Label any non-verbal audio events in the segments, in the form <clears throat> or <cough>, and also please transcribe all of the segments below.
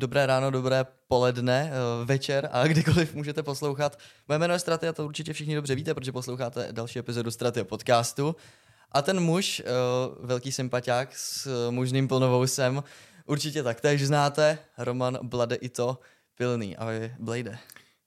Dobré ráno, dobré poledne, eh, večer a kdykoliv můžete poslouchat. Moje jméno je Straty a to určitě všichni dobře víte, protože posloucháte další epizodu Straty podcastu. A ten muž, eh, velký sympatiák s mužným plnovousem, určitě taktéž znáte, Roman Blade i to pilný. Ahoj, Blade.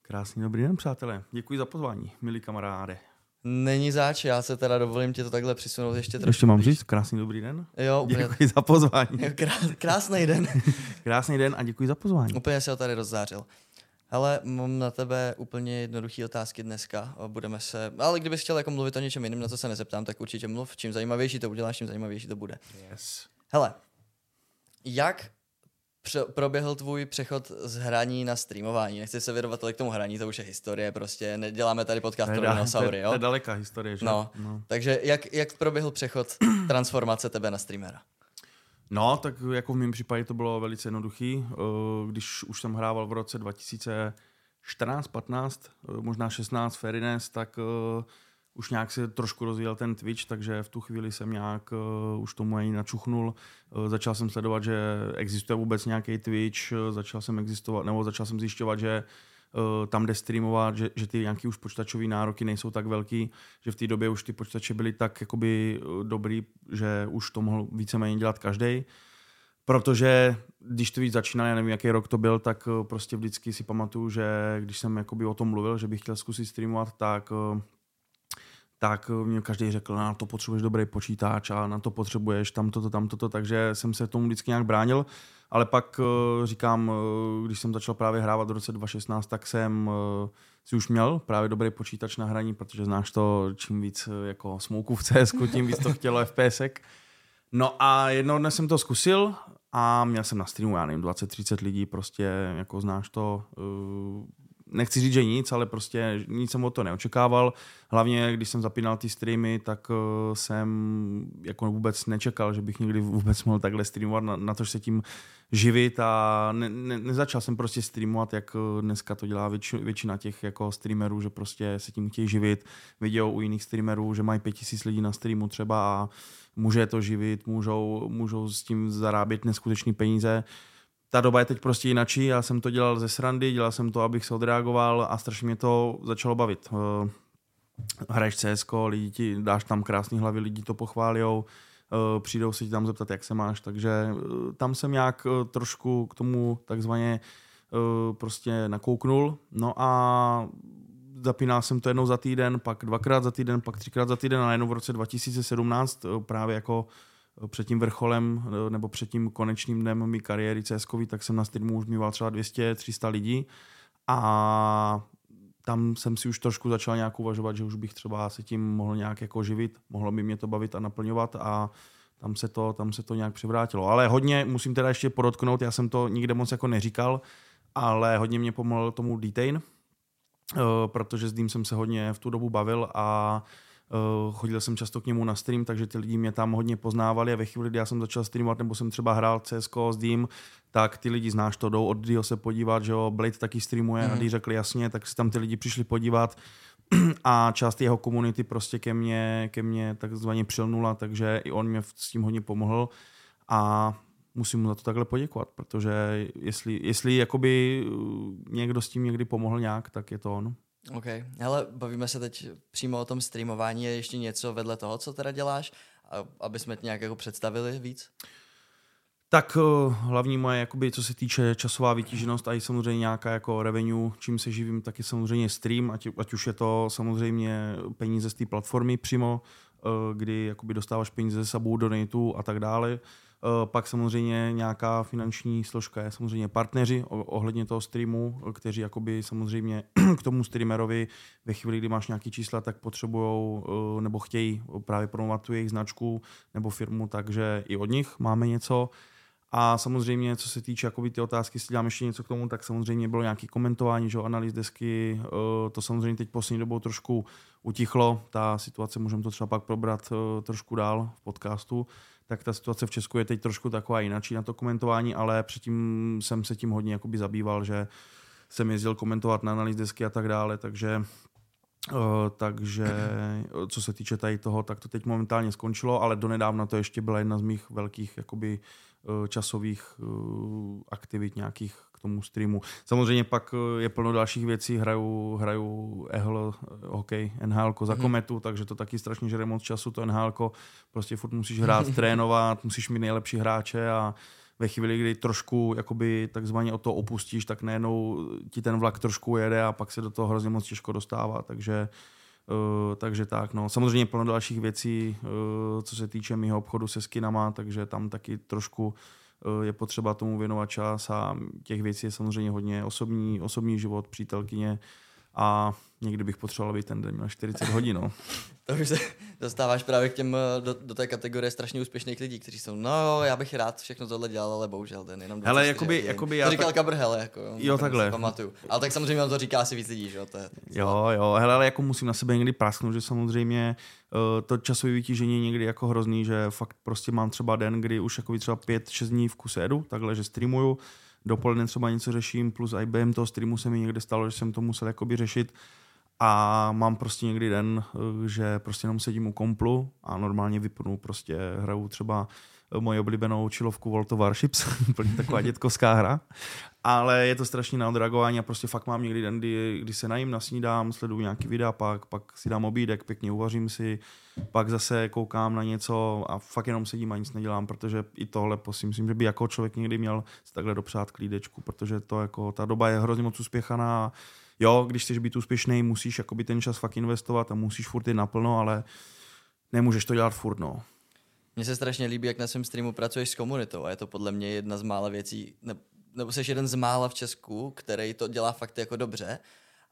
Krásný dobrý den, přátelé. Děkuji za pozvání, milí kamaráde. Není záč, já se teda dovolím ti to takhle přisunout ještě trošku. Ještě mám říct, krásný dobrý den. Jo, úplně. Děkuji za pozvání. <laughs> Krás, krásný den. <laughs> krásný den a děkuji za pozvání. Úplně se ho tady rozzářil. Ale mám na tebe úplně jednoduché otázky dneska. Budeme se, ale kdybys chtěl jako mluvit o něčem jiném, na co se nezeptám, tak určitě mluv. Čím zajímavější to uděláš, čím zajímavější to bude. Yes. Hele, jak proběhl tvůj přechod z hraní na streamování. Nechci se věnovat tolik k tomu hraní, to už je historie, prostě neděláme tady podcast pro dinosaury, jo? To je daleká historie, že? No, no. takže jak, jak proběhl přechod transformace tebe na streamera? No, tak jako v mém případě to bylo velice jednoduchý. Eh, když už jsem hrával v roce 2014, 15, eh, možná 16 Ferines, tak eh, už nějak se trošku rozvíjel ten Twitch, takže v tu chvíli jsem nějak uh, už tomu ani načuchnul. Uh, začal jsem sledovat, že existuje vůbec nějaký Twitch, uh, začal jsem existovat, nebo začal jsem zjišťovat, že uh, tam jde streamovat, že, že ty nějaký už počítačové nároky nejsou tak velký, že v té době už ty počítače byly tak jakoby uh, dobrý, že už to mohl víceméně dělat každý. Protože když to víc začínal, já nevím, jaký rok to byl, tak prostě vždycky si pamatuju, že když jsem jakoby o tom mluvil, že bych chtěl zkusit streamovat, tak tak mě každý řekl, na to potřebuješ dobrý počítač a na to potřebuješ tam toto, tam toto, takže jsem se tomu vždycky nějak bránil. Ale pak eh, říkám, eh, když jsem začal právě hrávat v roce 2016, tak jsem eh, si už měl právě dobrý počítač na hraní, protože znáš to, čím víc jako smouků v CS, tím víc to chtělo FPSek. No a jednou dne jsem to zkusil a měl jsem na streamu, já nevím, 20-30 lidí, prostě jako znáš to, nechci říct, že nic, ale prostě nic jsem od to neočekával. Hlavně, když jsem zapínal ty streamy, tak uh, jsem jako vůbec nečekal, že bych někdy vůbec mohl takhle streamovat, na, na to, že se tím živit a ne, ne, nezačal jsem prostě streamovat, jak eh, dneska to dělá větši, většina těch jako streamerů, že prostě se tím chtějí živit. Viděl u jiných streamerů, že mají pět tisíc lidí na streamu třeba a může to živit, můžou, můžou s tím zarábět neskutečné peníze ta doba je teď prostě jinačí, já jsem to dělal ze srandy, dělal jsem to, abych se odreagoval a strašně mě to začalo bavit. Eh, hraješ CS, lidi ti, dáš tam krásný hlavy, lidi to pochválijou, eh, přijdou se ti tam zeptat, jak se máš, takže eh, tam jsem nějak trošku k tomu takzvaně prostě nakouknul, no a zapínal jsem to jednou za týden, pak dvakrát za týden, pak třikrát za týden a najednou v roce 2017 právě jako před tím vrcholem nebo před tím konečným dnem mé kariéry cs tak jsem na streamu už mýval třeba 200-300 lidí a tam jsem si už trošku začal nějak uvažovat, že už bych třeba se tím mohl nějak jako živit, mohlo by mě to bavit a naplňovat a tam se to, tam se to nějak převrátilo. Ale hodně, musím teda ještě podotknout, já jsem to nikde moc jako neříkal, ale hodně mě pomohl tomu Detain, eh, protože s ním jsem se hodně v tu dobu bavil a chodil jsem často k němu na stream, takže ty lidi mě tam hodně poznávali a ve chvíli, kdy já jsem začal streamovat, nebo jsem třeba hrál CSK s Dým, tak ty lidi znáš to, jdou od Dio se podívat, že jo, Blade taky streamuje mm. a když řekli jasně, tak si tam ty lidi přišli podívat <clears throat> a část jeho komunity prostě ke mně, ke mně takzvaně přilnula, takže i on mě s tím hodně pomohl a musím mu za to takhle poděkovat, protože jestli, jestli jakoby někdo s tím někdy pomohl nějak, tak je to on. OK, ale bavíme se teď přímo o tom streamování. Je ještě něco vedle toho, co teda děláš, aby jsme tě nějak jako představili víc? Tak uh, hlavní moje, jakoby, co se týče časová vytíženost a i samozřejmě nějaká jako revenue, čím se živím, tak je samozřejmě stream, ať, ať už je to samozřejmě peníze z té platformy přímo, uh, kdy jakoby dostáváš peníze ze sabů, donatů a tak dále. Eh, pak samozřejmě nějaká finanční složka je samozřejmě partneři ohledně toho streamu, kteří jakoby samozřejmě <clears throat> k tomu streamerovi ve chvíli, kdy máš nějaký čísla, tak potřebují eh, nebo chtějí právě promovat tu jejich značku nebo firmu, takže i od nich máme něco. A samozřejmě, co se týče jakoby ty otázky, jestli dělám ještě něco k tomu, tak samozřejmě bylo nějaké komentování, že analýz desky, eh, to samozřejmě teď poslední dobou trošku utichlo, ta situace, můžeme to třeba pak probrat trošku dál v podcastu, tak ta situace v Česku je teď trošku taková jináčí na to komentování, ale předtím jsem se tím hodně jakoby zabýval, že jsem jezdil komentovat na analýz desky a tak dále, takže Uh, takže co se týče tady toho, tak to teď momentálně skončilo, ale donedávna to ještě byla jedna z mých velkých jakoby, časových aktivit nějakých tomu streamu. Samozřejmě pak je plno dalších věcí, hraju, hraju EHL, hokej, NHL za mhm. kometu, takže to taky strašně žere moc času, to NHL, prostě furt musíš hrát, <laughs> trénovat, musíš mít nejlepší hráče a ve chvíli, kdy trošku jakoby takzvaně o to opustíš, tak najednou ti ten vlak trošku jede a pak se do toho hrozně moc těžko dostává, takže Uh, takže tak, no. Samozřejmě plno dalších věcí, uh, co se týče mého obchodu se skinama, takže tam taky trošku uh, je potřeba tomu věnovat čas a těch věcí je samozřejmě hodně. Osobní, osobní život, přítelkyně a někdy bych potřeboval být ten den na 40 hodin. No. <laughs> to už se dostáváš právě k těm, eh, do, do té kategorie strašně úspěšných lidí, kteří jsou, no já bych rád všechno tohle dělal, ale bohužel ten jenom Hele, jakoby, jakoby já... To říkal tak... Kabrhele, jako, jo, takhle. Pamatuju. Ale tak samozřejmě on to říká asi víc lidí, že jo? To je, jo, jo, hele, ale jako musím na sebe někdy prasknout, že samozřejmě uh, to časové vytížení je někdy jako hrozný, že fakt prostě mám třeba den, kdy už jako třeba 5-6 dní v kuse jedu, takhle, že streamuju, dopoledne třeba něco řeším, plus i během toho streamu se mi někde stalo, že jsem to musel jakoby řešit a mám prostě někdy den, eh, že prostě jenom sedím u komplu a normálně vypnu, prostě hraju třeba moji oblíbenou čilovku World of Warships, <laughs> úplně taková <laughs> dětkovská hra, ale je to strašně na odragování a prostě fakt mám někdy den, kdy, kdy se najím, nasnídám, sleduju nějaký videa, pak, pak si dám obídek, pěkně uvařím si, pak zase koukám na něco a fakt jenom sedím a nic nedělám, protože i tohle si myslím, že by jako člověk někdy měl si takhle dopřát klídečku, protože to jako, ta doba je hrozně moc uspěchaná jo, když chceš být úspěšný, musíš jakoby ten čas fakt investovat a musíš furt jít naplno, ale nemůžeš to dělat furt, no. Mně se strašně líbí, jak na svém streamu pracuješ s komunitou a je to podle mě jedna z mála věcí, ne, nebo jsi jeden z mála v Česku, který to dělá fakt jako dobře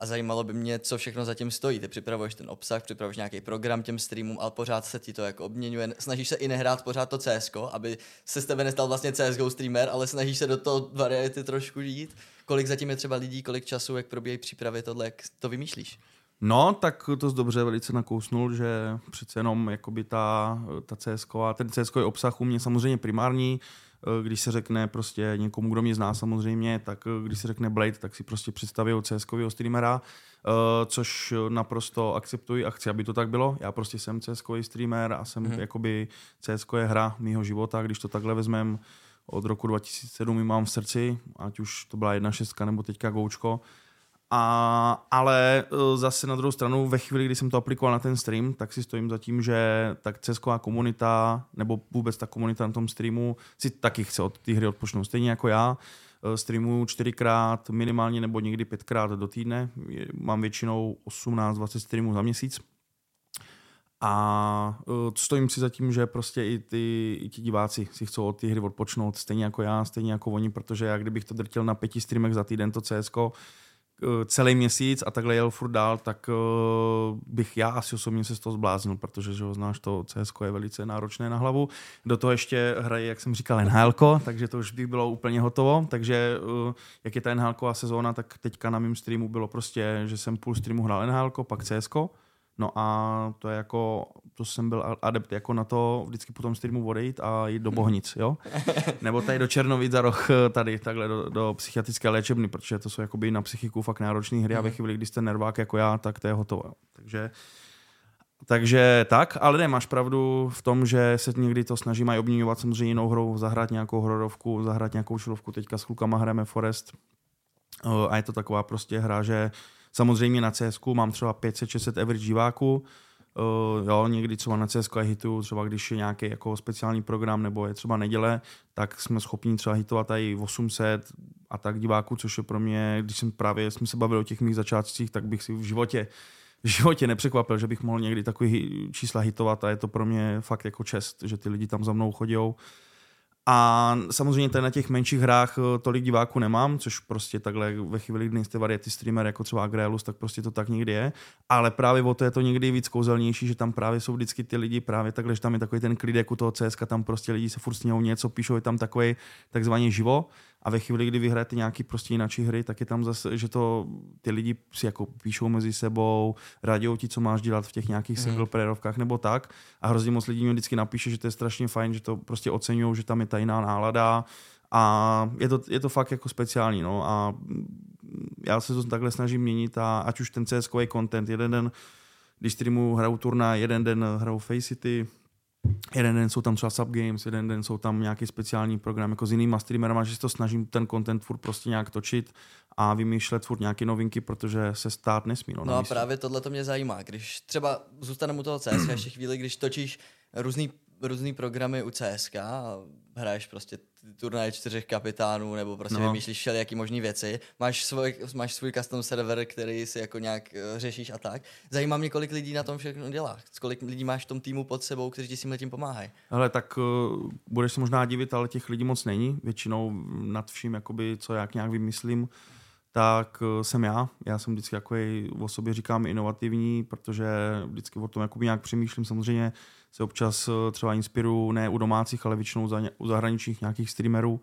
a zajímalo by mě, co všechno zatím stojí. Ty připravuješ ten obsah, připravuješ nějaký program těm streamům, ale pořád se ti to jako obměňuje. Snažíš se i nehrát pořád to CS, aby se z tebe nestal vlastně CSGO streamer, ale snažíš se do toho variety trošku jít. Kolik zatím je třeba lidí, kolik času, jak probíhají přípravy, tohle, jak to vymýšlíš? No, tak to dobře velice nakousnul, že přece jenom jakoby ta, ta CSK a ten CSK obsah u mě samozřejmě primární, když se řekne prostě někomu, kdo mě zná samozřejmě, tak eh, když se řekne Blade, tak si prostě představí cs streamera, eh, což naprosto akceptuji a chci, aby to tak bylo. Já prostě jsem cs streamer a jsem hmm. jakoby CS je hra mýho života, když to takhle vezmem od roku 2007 ji mám v srdci, ať už to byla jedna šestka nebo teďka Goučko, a, ale e, zase na druhou stranu, ve chvíli, kdy jsem to aplikoval na ten stream, tak si stojím za tím, že tak cesková komunita, nebo vůbec ta komunita na tom streamu, si taky chce od té hry odpočnout. Stejně jako já, e, streamuju čtyřikrát, minimálně nebo někdy pětkrát do týdne. Mám většinou 18-20 streamů za měsíc. A uh, stojím si za tím, že prostě i, ty, i ti diváci si chcou od té hry odpočnout, stejně jako já, stejně jako oni, protože já kdybych to drtil na pěti streamech za týden, to CSK, Eh, celý měsíc a takhle jel furt dál, tak uh, bych já asi osobně se z toho zbláznil, protože že ho znáš, to CS je velice náročné na hlavu. Do toho ještě hraje, jak jsem říkal, NHL, takže to už bych bylo úplně hotovo. Takže uh, jak je ta NHL sezóna, tak teďka na mém streamu bylo prostě, že jsem půl streamu hrál NHL, pak CS. No a to je jako, to jsem byl adept jako na to vždycky po tom streamu odejít a jít do Bohnic, jo? <laughs> Nebo tady do Černovic za roh, tady takhle do, do psychiatrické léčebny, protože to jsou jakoby na psychiku fakt náročné hry a ve mhm. chvíli, kdy jste nervák jako já, tak to je hotovo. Takže takže tak, ale ne, máš pravdu v tom, že se někdy to snažím aj obměňovat samozřejmě jinou hrou, zahrát nějakou hrorovku, zahrát nějakou šilovku, teďka s klukama hrajeme Forest a je to taková prostě hra, že Samozřejmě na CS mám třeba 500-600 average diváků, Uh, jo, někdy třeba na CSK hitu, třeba když je nějaký jako speciální program nebo je třeba neděle, tak jsme schopni třeba hitovat i 800 a tak diváků, což je pro mě, když jsem právě jsme se bavili o těch mých začátcích, tak bych si v životě v životě nepřekvapil, že bych mohl někdy takový čísla hitovat a je to pro mě fakt jako čest, že ty lidi tam za mnou chodí a samozřejmě tady na těch menších hrách eh, tolik diváků nemám, což prostě takhle ve chvíli, kdy jste variety streamer jako třeba Agrelus, tak prostě to tak někdy je. Ale právě o to je to někdy víc kouzelnější, že tam právě jsou vždycky ty lidi právě takhle, že tam je takový ten klidek u toho CSK, tam prostě lidi se furt něco, píšou, je tam takový takzvaný živo a ve chvíli, kdy vyhrajete nějaký prostě jináčí hry, tak je tam zase, že to ty lidi si jako píšou mezi sebou, radí ti, co máš dělat v těch nějakých mm. single playerovkách nebo tak. A hrozně moc lidí mi vždycky napíše, že to je strašně fajn, že to prostě oceňují, že tam je ta jiná nálada. A je to, je to fakt jako speciální. No. A já se to takhle snažím měnit a ať už ten cs content, jeden den, když streamu hraju turna, jeden den hraju Face City, jeden den jsou tam třeba subgames, jeden den jsou tam nějaký speciální program jako s jinýma streamerama, že si to snažím ten content furt prostě nějak točit a vymýšlet furt nějaké novinky, protože se stát nesmí. No, no a právě tohle to mě zajímá. Když třeba zůstaneme u toho CS ještě chvíli, když točíš různý různý programy u CSK a hraješ prostě turnaje čtyřech kapitánů nebo prostě no. vymýšlíš všelijaký možný věci. Máš svůj, máš svůj custom server, který si jako nějak uh, řešíš a tak. Zajímá mě, kolik lidí na tom všechno dělá. Kolik lidí máš v tom týmu pod sebou, kteří ti s tím letím pomáhají. Ale tak uh, budeš se možná divit, ale těch lidí moc není. Většinou nad vším, jakoby, co jak nějak vymyslím, tak uh, jsem já. Já jsem vždycky jako o sobě říkám inovativní, protože vždycky o tom jakoby nějak přemýšlím. Samozřejmě se občas eh, třeba inspiruju ne u domácích, ale většinou u zahraničních nějakých streamerů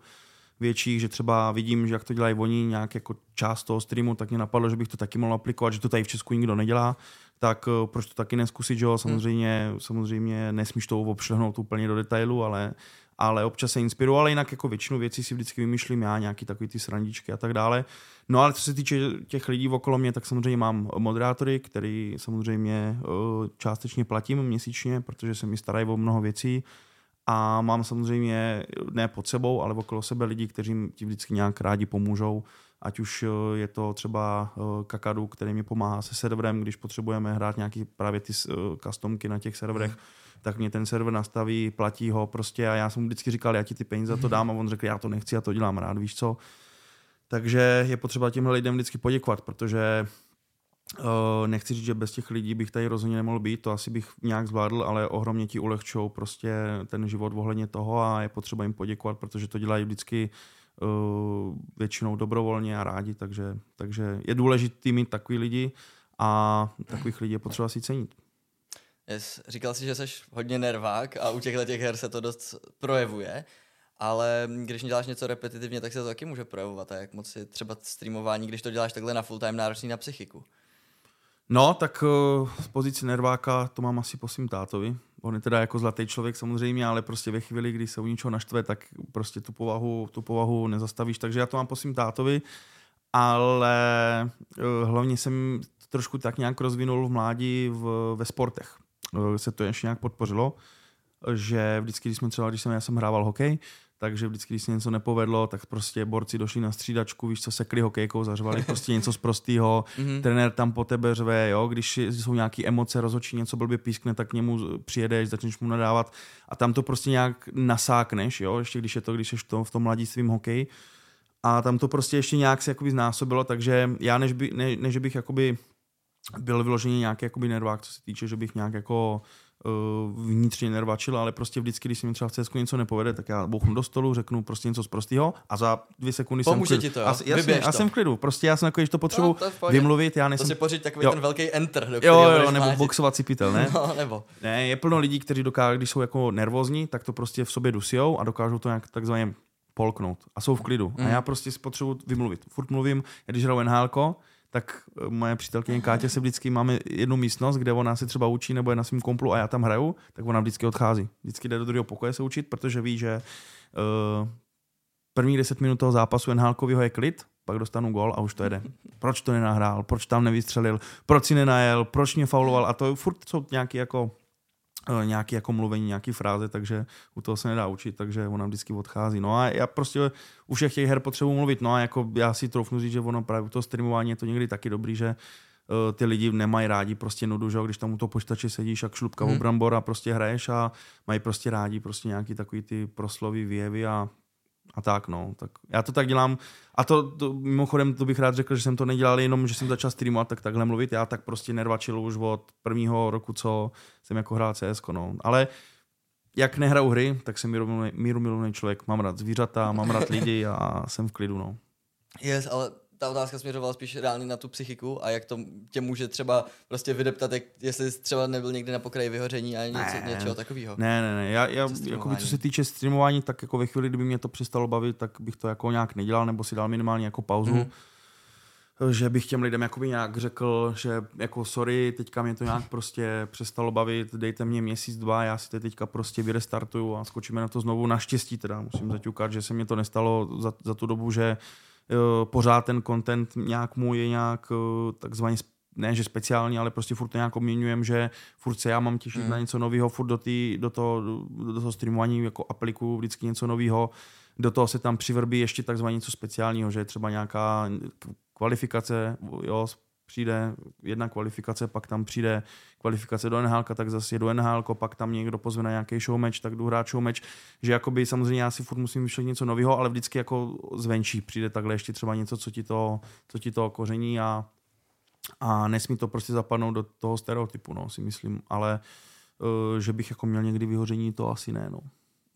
větších, že třeba vidím, že jak to dělají oni, nějak jako část toho streamu, tak mě napadlo, že bych to taky mohl aplikovat, že to tady v Česku nikdo nedělá, tak eh, proč to taky neskusit, že jo, samozřejmě, hmm. samozřejmě nesmíš to obšlehnout úplně do detailu, ale, ale občas se inspiruju, ale jinak jako většinu věcí si vždycky vymýšlím já, nějaký takový ty srandičky a tak dále. No ale co se týče těch lidí okolo mě, tak samozřejmě mám moderátory, který samozřejmě uh, částečně platím měsíčně, protože se mi starají o mnoho věcí. A mám samozřejmě ne pod sebou, ale okolo sebe lidi, kteří ti vždycky nějak rádi pomůžou, ať už uh, je to třeba uh, Kakadu, který mi pomáhá se serverem, když potřebujeme hrát nějaký právě ty customky na těch serverech, mm tak mě ten server nastaví, platí ho prostě a já jsem mu vždycky říkal, já ti ty peníze za to dám a on řekl, já to nechci, já to dělám rád, víš co. Takže je potřeba těmhle lidem vždycky poděkovat, protože Uh, nechci říct, že bez těch lidí bych tady rozhodně nemohl být, to asi bych nějak zvládl, ale ohromně ti ulehčou prostě ten život ohledně toho a je potřeba jim poděkovat, protože to dělají vždycky uh, většinou dobrovolně a rádi, takže, takže je důležité mít takový lidi a takových lidí je potřeba si cenit. Yes. Říkal jsi, že jsi hodně nervák a u těchto těch her se to dost projevuje, ale když děláš něco repetitivně, tak se to taky může projevovat. A jak moc je třeba streamování, když to děláš takhle na full time náročný na psychiku? No, tak uh, z pozici nerváka to mám asi po svým tátovi. On je teda jako zlatý člověk samozřejmě, ale prostě ve chvíli, kdy se u něčeho naštve, tak prostě tu povahu, tu povahu nezastavíš. Takže já to mám po svým tátovi, ale uh, hlavně jsem trošku tak nějak rozvinul v mládí v, ve sportech. Eh, se to ještě nějak podpořilo, že vždycky, když jsme třeba, když jsem, já jsem hrával hokej, takže vždycky, když se něco nepovedlo, tak prostě borci došli na střídačku, víš co, sekli hokejkou, zařvali prostě něco z prostého, mm-hmm. <laughs> trenér tam po tebe řve, jo, když jsou nějaké emoce, rozhodčí něco blbě pískne, tak k němu přijedeš, začneš mu nadávat a tam to prostě nějak nasákneš, jo, ještě když je to, když jsi to v tom mladistvím hokeji a tam to prostě ještě nějak se jakoby znásobilo, takže já než, by, ne, než bych jakoby byl vyložený nějaký jakoby nervák, co se týče, že bych nějak jako uh, vnitřně nervačil, ale prostě vždycky, když se mi třeba v CSku něco nepovede, tak já bouchnu do stolu, řeknu prostě něco z prostého a za dvě sekundy Pomůže jsem ti to, jo? A, jasně, a jsem v klidu. Prostě já jsem jako, když to potřebuji no, vymluvit, já nejsem... To si pořiď takový jo. ten velký enter, do jo, jo, nebo boxovací pytel, ne? <laughs> No, nebo. Ne, je plno lidí, kteří dokážou, když jsou jako nervózní, tak to prostě v sobě dusijou a dokážou to nějak takzvaně polknout a jsou v klidu. Mm. A já prostě potřebuji vymluvit. Furt mluvím, když hraju NHL, tak eh, moje přítelkyně Kátě se vždycky máme jednu místnost, kde ona se třeba učí nebo je na svém komplu a já tam hraju, tak ona vždycky odchází. Vždycky jde do druhého pokoje se učit, protože ví, že uh, první 10 minut toho zápasu NHL je klid, pak dostanu gol a už to jede. Proč to nenahrál, proč tam nevystřelil, proč si nenajel, proč mě fauloval a to furt jsou nějaký jako Eh, nějaký jako mluvení, nějaký fráze, takže u toho se nedá učit, takže ona vždycky odchází. No a já prostě u všech těch her potřebuji mluvit, no a jako já si troufnu říct, že ono právě u toho streamování je to někdy taky dobrý, že uh, ty lidi nemají rádi prostě nudu, že když tam u toho počítače sedíš jak šlubka hmm. brambor a prostě hraješ a mají prostě rádi prostě nějaký takový ty proslovy, výjevy a a tak, no. Tak já to tak dělám. A to, to, mimochodem, to bych rád řekl, že jsem to nedělal jenom, že jsem začal streamovat, tak takhle mluvit. Já tak prostě nervačil už od prvního roku, co jsem jako hrál CS, no. Ale jak nehraju hry, tak jsem míru milovný člověk. Mám rád zvířata, mám rád lidi a jsem v klidu, no. Yes, ale ta otázka směřovala spíš reálně na tu psychiku a jak to tě může třeba prostě vydeptat, jak, jestli jsi třeba nebyl někdy na pokraji vyhoření a něco, ne, něčeho takového. Ne, ne, ne, já, já jako co se týče streamování, tak jako ve chvíli, kdyby mě to přestalo bavit, tak bych to jako nějak nedělal, nebo si dal minimálně jako pauzu. Mm-hmm že bych těm lidem jakoby nějak řekl, že jako sorry, teďka mě to nějak <laughs> prostě přestalo bavit, dejte mě měsíc, dva, já si to teďka prostě vyrestartuju a skočíme na to znovu. Naštěstí teda musím zaťukat, že se mi to nestalo za, za tu dobu, že pořád ten content nějak můj je nějak takzvaně ne, že speciální, ale prostě furt to nějak obměňujem, že furt se já mám těšit mm. na něco nového, furt do, tý, do, toho, do toho streamování jako apliku vždycky něco nového, do toho se tam přivrbí ještě takzvaně něco speciálního, že je třeba nějaká kvalifikace, jo, přijde jedna kvalifikace, pak tam přijde kvalifikace do NHL, tak zase je do NHL, pak tam někdo pozve na nějaký showmatch, tak jdu hrát showmatch, že jakoby samozřejmě já si furt musím vyšlet něco nového, ale vždycky jako zvenčí přijde takhle ještě třeba něco, co ti to, co ti to koření a, a nesmí to prostě zapadnout do toho stereotypu, no, si myslím, ale uh, že bych jako měl někdy vyhoření, to asi ne, no.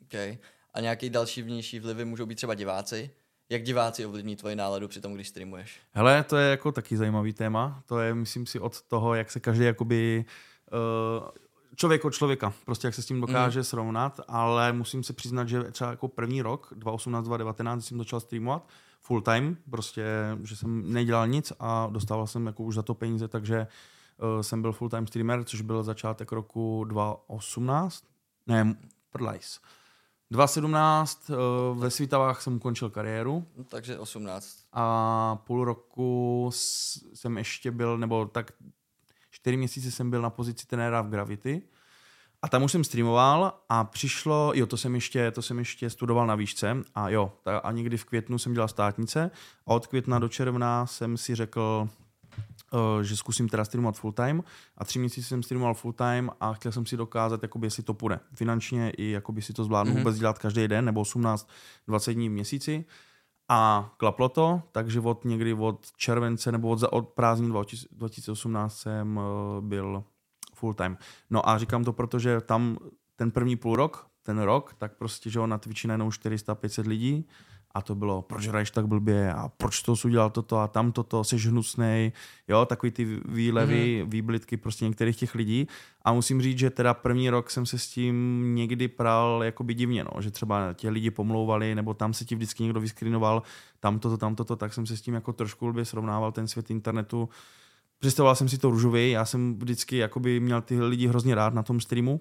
Okay. A nějaký další vnější vlivy můžou být třeba diváci? Jak diváci ovlivní tvoji náladu při tom, když streamuješ? Hele, to je jako taky zajímavý téma. To je, myslím si, od toho, jak se každý jakoby uh, člověk od člověka, prostě jak se s tím dokáže mm. srovnat, ale musím se přiznat, že třeba jako první rok, 2018, 2019, jsem začal streamovat full time, prostě, že jsem nedělal nic a dostával jsem jako už za to peníze, takže uh, jsem byl full time streamer, což byl začátek roku 2018, ne, prdlajs. 2017 uh, eh, ve Svítavách jsem ukončil kariéru. Takže 18. A půl roku jsem ještě byl, nebo tak čtyři měsíce jsem byl na pozici trenéra v Gravity. A tam už jsem streamoval a přišlo, jo, to jsem ještě, to jsem ještě studoval na výšce a jo, a někdy v květnu jsem dělal státnice a od května do června jsem si řekl, že zkusím teda streamovat full time a tři měsíce jsem streamoval full time a chtěl jsem si dokázat, jakoby, jestli to půjde finančně i jakoby si to zvládnu mm-hmm. vůbec dělat každý den nebo 18-20 dní v měsíci. A klaplo to, takže od někdy od července nebo od, od prázdnin 2018 jsem uh, byl full time. No a říkám to, protože tam ten první půl rok, ten rok, tak prostě, že na Twitchi najednou 400-500 lidí. A to bylo, proč hraješ tak blbě? A proč to udělal toto? A tam toto, jsi hnusnej, jo, takový ty výlevy, mm-hmm. výblitky prostě některých těch lidí. A musím říct, že teda první rok jsem se s tím někdy pral jakoby divně, no, že třeba tě lidi pomlouvali, nebo tam se ti vždycky někdo vyskrinoval, tam toto, tam toto, tak jsem se s tím jako trošku blbě srovnával ten svět internetu, Představoval jsem si to růžově, já jsem vždycky jakoby měl ty lidi hrozně rád na tom streamu,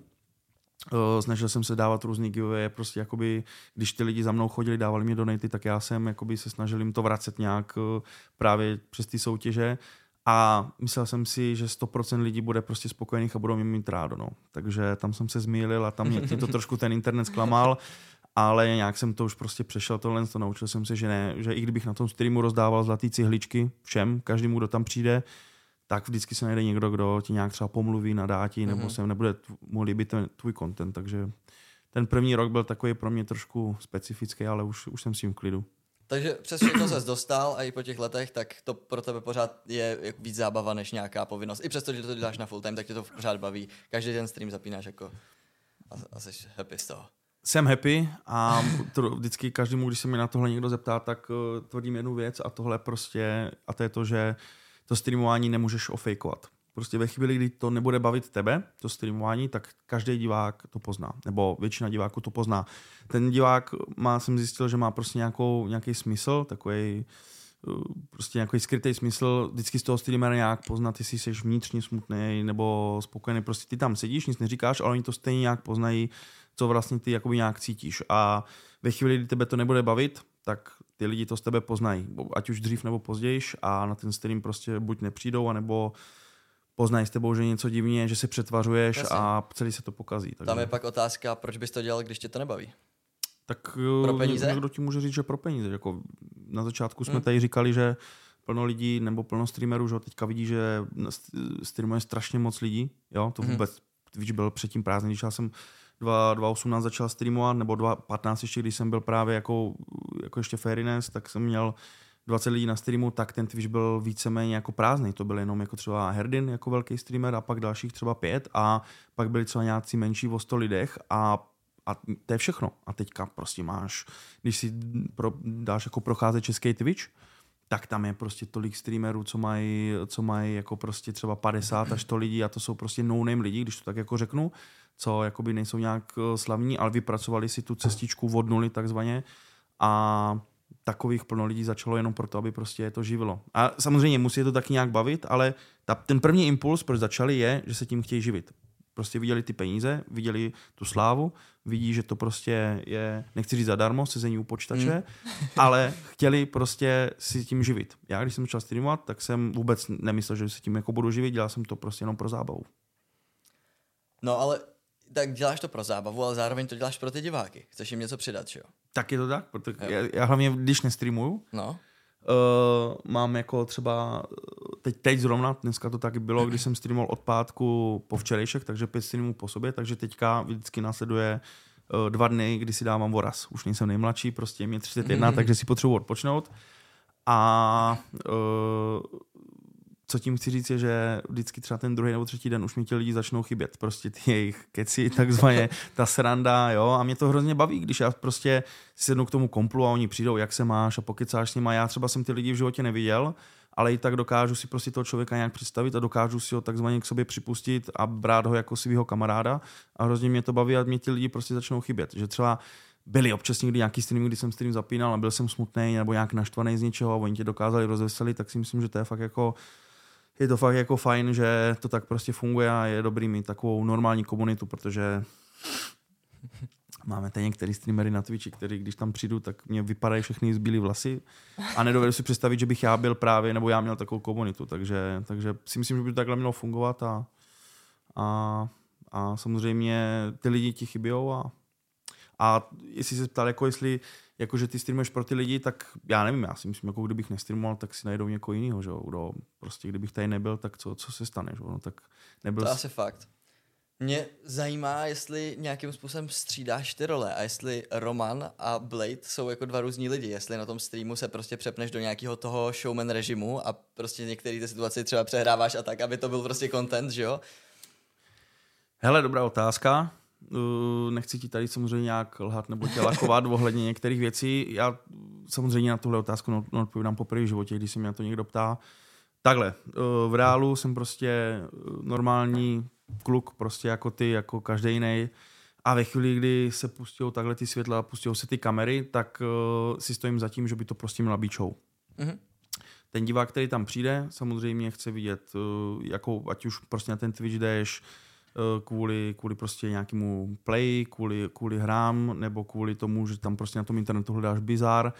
snažil jsem se dávat různý giveaway, prostě jakoby, když ty lidi za mnou chodili, dávali mi donaty, tak já jsem jakoby se snažil jim to vracet nějak uh, právě přes ty soutěže a myslel jsem si, že 100% lidí bude prostě spokojených a budou mě mít rádo, no. Takže tam jsem se zmýlil a tam mě, mě to <laughs> trošku ten internet zklamal, ale nějak jsem to už prostě přešel tohle, to naučil jsem se, že ne, že i kdybych na tom streamu rozdával zlatý cihličky všem, každému, kdo tam přijde, tak vždycky se najde někdo, kdo ti nějak třeba pomluví, nadá ti, nebo mm-hmm. se nebude mu líbit ten tvůj content, takže ten první rok byl takový pro mě trošku specifický, ale už, už jsem s tím v klidu. Takže přes všechno ses dostal a i po těch letech, tak to pro tebe pořád je víc zábava než nějaká povinnost. I přesto, že to děláš na full time, tak tě to pořád baví. Každý den stream zapínáš jako a, a jsi happy z toho. Jsem happy a to vždycky každému, když se mi na tohle někdo zeptá, tak uh, tvrdím jednu věc a tohle prostě, a to je to, že uh, to streamování nemůžeš ofejkovat. Prostě ve chvíli, kdy to nebude bavit tebe, to streamování, tak každý divák to pozná, nebo většina diváků to pozná. Ten divák má, jsem zjistil, že má prostě nějakou, nějaký smysl, takový eh, prostě nějaký skrytý smysl, vždycky z toho streamera nějak poznat, jestli jsi vnitřně smutný nebo spokojený, prostě ty tam sedíš, nic neříkáš, ale oni to stejně nějak poznají, co vlastně ty jakoby nějak cítíš. A ve chvíli, kdy tebe to nebude bavit, tak ty lidi to z tebe poznají, ať už dřív nebo později a na ten stream prostě buď nepřijdou, anebo poznají s tebou, že něco divně, že se přetvařuješ Jasně. a celý se to pokazí. Takže... Tam je pak otázka, proč bys to dělal, když tě to nebaví? Tak pro peníze? někdo ti může říct, že pro peníze. Jako na začátku jsme hmm. tady říkali, že plno lidí nebo plno streamerů, že teďka vidí, že streamuje strašně moc lidí. Jo? To hmm. vůbec, hmm. víš, byl předtím prázdný, když já jsem 2018 začal streamovat, nebo 2015 ještě, když jsem byl právě jako, jako ještě Fairness, tak jsem měl 20 lidí na streamu, tak ten Twitch byl víceméně jako prázdný. To byl jenom jako třeba Herdin jako velký streamer a pak dalších třeba pět a pak byli třeba nějací menší o 100 lidech a a to je všechno. A teďka prostě máš, když si pro, dáš jako procházet český Twitch, tak tam je prostě tolik streamerů, co mají, co mají jako prostě třeba 50 až 100 lidí a to jsou prostě no-name lidi, když to tak jako řeknu co jakoby nejsou nějak eh, slavní, ale vypracovali si tu cestičku od nuly takzvaně a takových plno lidí začalo jenom proto, aby prostě je to živilo. A samozřejmě musí je to taky nějak bavit, ale ta, ten první impuls, proč začali, je, že se tím chtějí živit. prostě viděli ty peníze, viděli tu slávu, vidí, že to prostě je, nechci říct zadarmo, sezení u počítače, mm. <laughs> ale chtěli prostě si tím živit. Já, když jsem začal streamovat, tak jsem vůbec nemyslel, že se tím jako budu živit, dělal jsem to prostě jenom pro zábavu. No ale tak děláš to pro zábavu, ale zároveň to děláš pro ty diváky. Chceš jim něco přidat, že jo? Tak je to tak, protože já, já hlavně, když nestreamuju, no. Uh, mám jako třeba, teď, teď zrovna, dneska to taky bylo, když jsem streamoval od pátku po včerejšek, takže pět streamů po sobě, takže teďka vždycky následuje uh, dva dny, kdy si dávám voraz. Už nejsem nejmladší, prostě mě 31, mm-hmm. takže si potřebuji odpočnout. A uh, co tím chci říct je, že vždycky třeba ten druhý nebo třetí den už mi ti lidi začnou chybět. Prostě ty jejich keci, <laughs> takzvaně ta sranda, jo. A mě to hrozně baví, když já prostě sednu k tomu komplu a oni přijdou, jak se máš a pokecáš s nima. Já třeba jsem ty lidi v životě neviděl, ale i tak dokážu si prostě toho člověka nějak představit a dokážu si ho takzvaně k sobě připustit a brát ho jako svého kamaráda. A hrozně mě to baví a mě ti lidi prostě začnou chybět. Že třeba byly občas někdy nějaký stream, kdy jsem stream zapínal a byl jsem smutný nebo nějak naštvaný z něčeho a oni tě dokázali rozveselit, tak si myslím, že to je fakt jako je to fakt jako fajn, že to tak prostě funguje a je dobrý mít takovou normální komunitu, protože máme tady některý streamery na Twitchi, který když tam přijdu, tak mě vypadají všechny zbílý vlasy. A nedovedu si představit, že bych já byl právě, nebo já měl takovou komunitu, takže, takže si myslím, že by to takhle mělo fungovat a, a, a samozřejmě ty lidi ti chybějou a, a jestli se ptal, jako jestli jako že ty streamuješ pro ty lidi, tak já nevím, já si myslím, jako kdybych nestreamoval, tak si najdou někoho jiného, že jo, prostě kdybych tady nebyl, tak co, co se stane, že no, tak nebyl... To je asi fakt. Mě zajímá, jestli nějakým způsobem střídáš ty role a jestli Roman a Blade jsou jako dva různí lidi, jestli na tom streamu se prostě přepneš do nějakého toho showman režimu a prostě některé ty situace třeba přehráváš a tak, aby to byl prostě content, že jo? Hele, dobrá otázka. Uh, nechci ti tady samozřejmě nějak lhat nebo tě lakovat <laughs> ohledně některých věcí. Já samozřejmě na tuhle otázku odpovídám po první životě, když se mě na to někdo ptá. Takhle, uh, v reálu jsem prostě uh, normální kluk, prostě jako ty, jako každý jiný. A ve chvíli, kdy se pustí takhle ty světla a pustí se ty kamery, tak si stojím za tím, že by to prostě měla být show. Mm-hmm. Ten divák, který tam přijde, samozřejmě chce vidět, jako, ať už prostě na ten Twitch jdeš, Eh, kvůli, kvůli prostě nějakému play, kvůli, kvůli hrám, nebo kvůli tomu, že tam prostě na tom internetu hledáš bizar.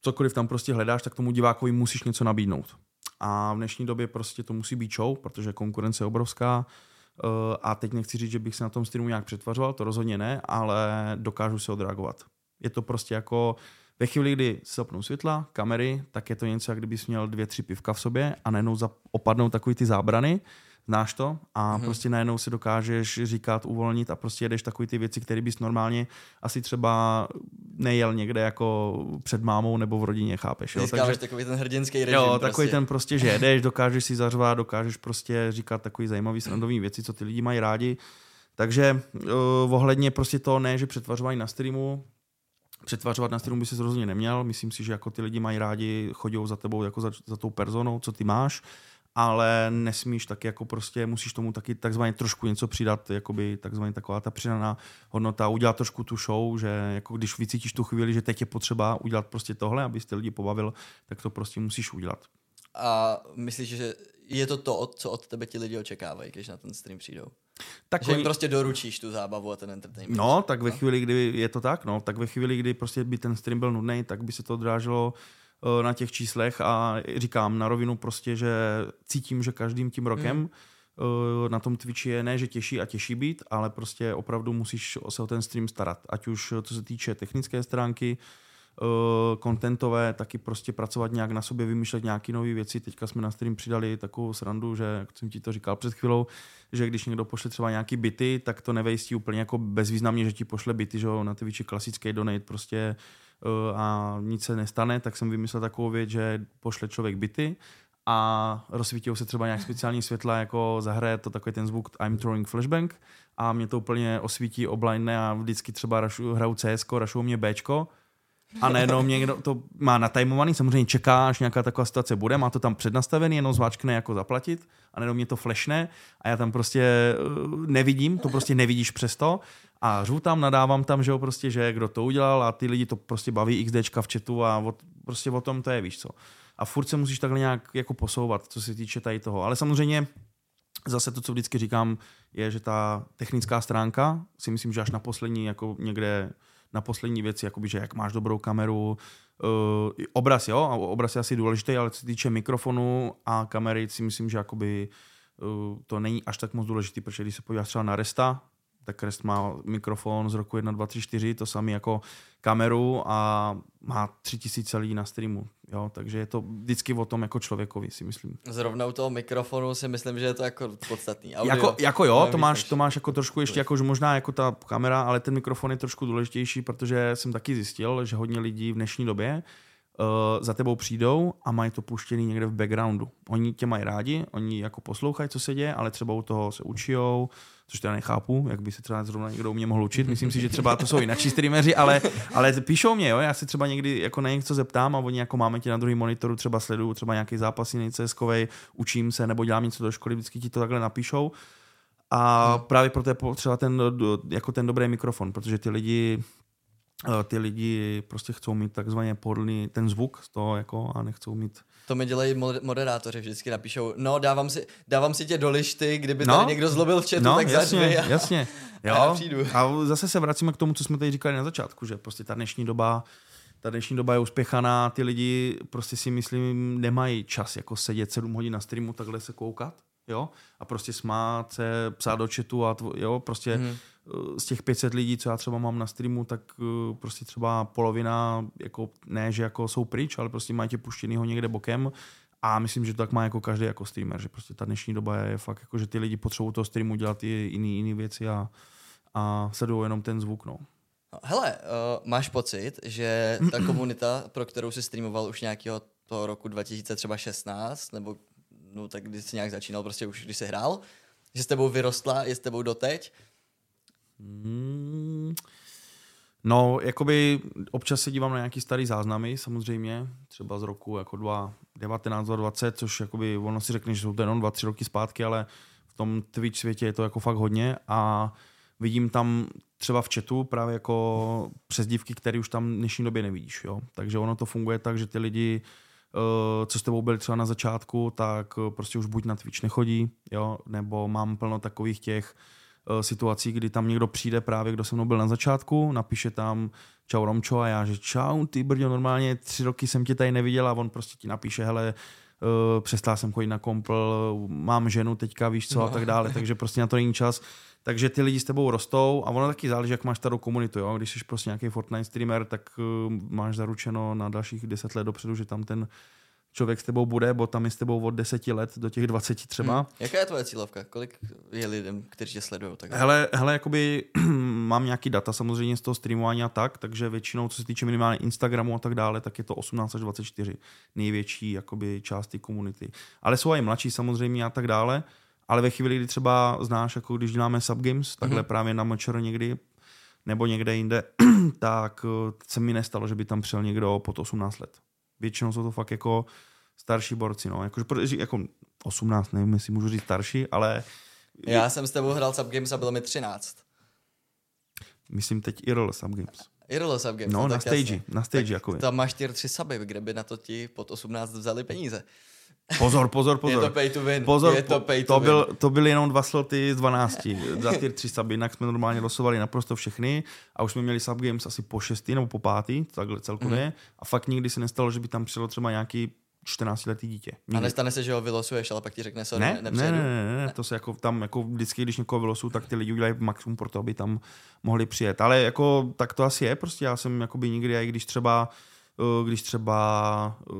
Cokoliv tam prostě hledáš, tak tomu divákovi musíš něco nabídnout. A v dnešní době prostě to musí být show, protože konkurence je obrovská. Eh, a teď nechci říct, že bych se na tom streamu nějak přetvařoval, to rozhodně ne, ale dokážu se odreagovat. Je to prostě jako ve chvíli, kdy se zapnou světla, kamery, tak je to něco, jak kdybys měl dvě, tři pivka v sobě a najednou opadnou takový ty zábrany znáš to a mm-hmm. prostě najednou si dokážeš říkat, uvolnit a prostě jedeš takový ty věci, které bys normálně asi třeba nejel někde jako před mámou nebo v rodině, chápeš? Jo? Takže, takový ten hrdinský režim. Jo, prostě. takový ten prostě, že <laughs> jedeš, dokážeš si zařvat, dokážeš prostě říkat takový zajímavý srandový věci, co ty lidi mají rádi. Takže uh, ohledně prostě to ne, že přetvařování na streamu, přetvařovat na streamu by se rozhodně neměl. Myslím si, že jako ty lidi mají rádi, chodí za tebou jako za, za tou personou, co ty máš ale nesmíš taky jako prostě, musíš tomu taky takzvaně trošku něco přidat, jakoby takzvaně taková ta přidaná hodnota, udělat trošku tu show, že jako když vycítíš tu chvíli, že teď je potřeba udělat prostě tohle, abyste lidi pobavil, tak to prostě musíš udělat. A myslíš, že je to to, co od tebe ti lidi očekávají, když na ten stream přijdou? Tak že jim oni... prostě doručíš tu zábavu a ten entertainment. No, tak ve no? chvíli, kdy je to tak, no, tak ve chvíli, kdy prostě by ten stream byl nudný, tak by se to odráželo Eh, na těch číslech a říkám na rovinu prostě, že cítím, že každým tím rokem mm. na tom Twitchi je ne, že těžší a těžší být, ale prostě opravdu musíš se o ten stream starat. Ať už eh, co se týče technické stránky, kontentové, taky prostě pracovat nějak na sobě, vymýšlet nějaké nové věci. Teďka jsme na stream přidali takovou srandu, že, jak jsem ti to říkal před chvilou, že když někdo pošle třeba nějaký byty, tak to nevejstí úplně jako bezvýznamně, že ti pošle byty, že na Twitchi klasický donate prostě Eh, a nic se nestane, tak jsem vymyslel takovou věc, že pošle člověk byty a rozsvítil se třeba nějak speciální světla, jako zahraje to takový ten zvuk I'm throwing flashbang a mě to úplně osvítí oblajne a vždycky třeba rašu, hraju CS, rašou mě Bčko. A najednou někdo to má natajmovaný, samozřejmě čeká, až nějaká taková situace bude, má to tam přednastavený, jenom zváčkne jako zaplatit a najednou mě to flashne a já tam prostě eh, nevidím, to prostě nevidíš přesto a řvu tam, nadávám tam, že jo, prostě, že kdo to udělal a ty lidi to prostě baví XDčka v chatu a od, prostě o tom to je, víš co. A furt se musíš takhle nějak jako posouvat, co se týče tady toho. Ale samozřejmě zase to, co vždycky říkám, je, že ta technická stránka si myslím, že až na poslední, jako někde na poslední věci, jakoby, že jak máš dobrou kameru, uh, obraz, jo, obraz je asi důležitý, ale co se týče mikrofonu a kamery, si myslím, že jakoby uh, to není až tak moc důležitý, protože když se podíváš třeba na Resta, tak Rest má mikrofon z roku 1, 2, 3, 4, to samý jako kameru a má tři tisíce lidí na streamu, jo, takže je to vždycky o tom jako člověkovi, si myslím. Zrovna u toho mikrofonu si myslím, že je to jako podstatný. Audio, jako, jako jo, to máš, to máš jako trošku ještě, jako, že možná jako ta kamera, ale ten mikrofon je trošku důležitější, protože jsem taky zjistil, že hodně lidí v dnešní době za tebou přijdou a mají to puštěný někde v backgroundu. Oni tě mají rádi, oni jako poslouchají, co se děje, ale třeba u toho se učijou, což teda nechápu, jak by se třeba zrovna někdo u mě mohl učit. Myslím si, že třeba to jsou jinak streameři, ale, ale píšou mě, jo. Já si třeba někdy jako na něco zeptám a oni jako máme tě na druhý monitoru, třeba sleduju třeba nějaký zápas jiný CSkovej, učím se nebo dělám něco do školy, vždycky ti to takhle napíšou. A právě proto je potřeba ten, jako ten dobrý mikrofon, protože ty lidi eh, ty lidi prostě chcou mít takzvaně podlný ten zvuk z toho jako a nechcou mít to mi dělají moderátoři, vždycky napíšou, no dávám si, dávám si tě do lišty, kdyby no, tady někdo zlobil v chatu, no, tak jasně, <laughs> a, jasně. Jo. A, přijdu. a zase se vracíme k tomu, co jsme tady říkali na začátku, že prostě ta dnešní doba ta dnešní doba je uspěchaná, ty lidi prostě si myslím nemají čas jako sedět 7 hodin na streamu, takhle se koukat, jo, a prostě smát se, psát do chatu a tvo, jo, prostě hmm z těch 500 lidí, co já třeba mám na streamu, tak eh, prostě třeba polovina, jako ne, že jako jsou pryč, ale prostě mají tě puštěnýho někde bokem a myslím, že to tak má jako každý jako streamer, že prostě ta dnešní doba je fakt jako, že ty lidi potřebují toho streamu dělat i jiný, jiný věci a, a sledují jenom ten zvuk, no. Hele, uh, máš pocit, že ta <clears throat> komunita, pro kterou jsi streamoval už nějakého toho roku 2016, nebo no tak když jsi nějak začínal, prostě už když jsi hrál, že s tebou vyrostla, je s tebou doteď, Hmm. No, jakoby občas se dívám na nějaký starý záznamy, samozřejmě, třeba z roku jako 2019, 2020, což jakoby ono si řekne, že jsou to jenom 2-3 roky zpátky, ale v tom Twitch světě je to jako fakt hodně a vidím tam třeba v chatu právě jako přezdívky, které už tam v dnešní době nevidíš, jo. Takže ono to funguje tak, že ty lidi, eh, co s tebou byli třeba na začátku, tak prostě už buď na Twitch nechodí, jo, nebo mám plno takových těch situací, kdy tam někdo přijde právě, kdo se mnou byl na začátku, napíše tam čau Romčo a já, že čau, ty brďo, normálně tři roky jsem tě tady neviděl a on prostě ti napíše, hele, uh, přestal jsem chodit na kompl, mám ženu teďka, víš co, no. a tak dále, takže prostě na to není čas. Takže ty lidi s tebou rostou a ono taky záleží, jak máš starou komunitu. Jo? Když jsi prostě nějaký Fortnite streamer, tak uh, máš zaručeno na dalších deset let dopředu, že tam ten člověk s tebou bude, bo tam je s tebou od deseti let do těch 20 třeba. Hmm. Jaká je tvoje cílovka? Kolik je lidem, kteří tě sledují? Tak? Hele, hele, jakoby <clears throat> mám nějaký data samozřejmě z toho streamování a tak, takže většinou, co se týče minimálně Instagramu a tak dále, tak je to 18 až 24 největší jakoby část té komunity. Ale jsou i mladší samozřejmě a tak dále, ale ve chvíli, kdy třeba znáš, jako když děláme subgames, takhle mm-hmm. právě na Močer někdy, nebo někde jinde, <clears throat> tak eh, se mi nestalo, že by tam přijel někdo pod 18 let většinou jsou to fakt jako starší borci, no. Jako, jako 18, nevím, jestli můžu říct starší, ale... Já jsem s tebou hrál Subgames a bylo mi 13. Myslím teď IRL Subgames. IRL Subgames. No, no na stage, jasně. na stage jako Tam máš tier 3 suby, kde by na to ti pod 18 vzali peníze. Pozor, pozor, pozor. Je to pay to win. Pozor, je to pay to, to byl, to byly jenom dva sloty z 12. Za tier 3 suby, jinak jsme normálně losovali naprosto všechny a už jsme měli subgames asi po šestý nebo po pátý, takhle celkově. Mm. A fakt nikdy se nestalo, že by tam přišlo třeba nějaký 14 letý dítě. Nikdy. A nestane se, že ho vylosuješ, ale pak ti řekne, sorry, ne, ne, ne, ne, ne, ne, to se jako tam jako vždycky, když někoho vylosuju, tak ty lidi udělají maximum pro to, aby tam mohli přijet. Ale jako tak to asi je, prostě já jsem jakoby nikdy, i když třeba když třeba uh,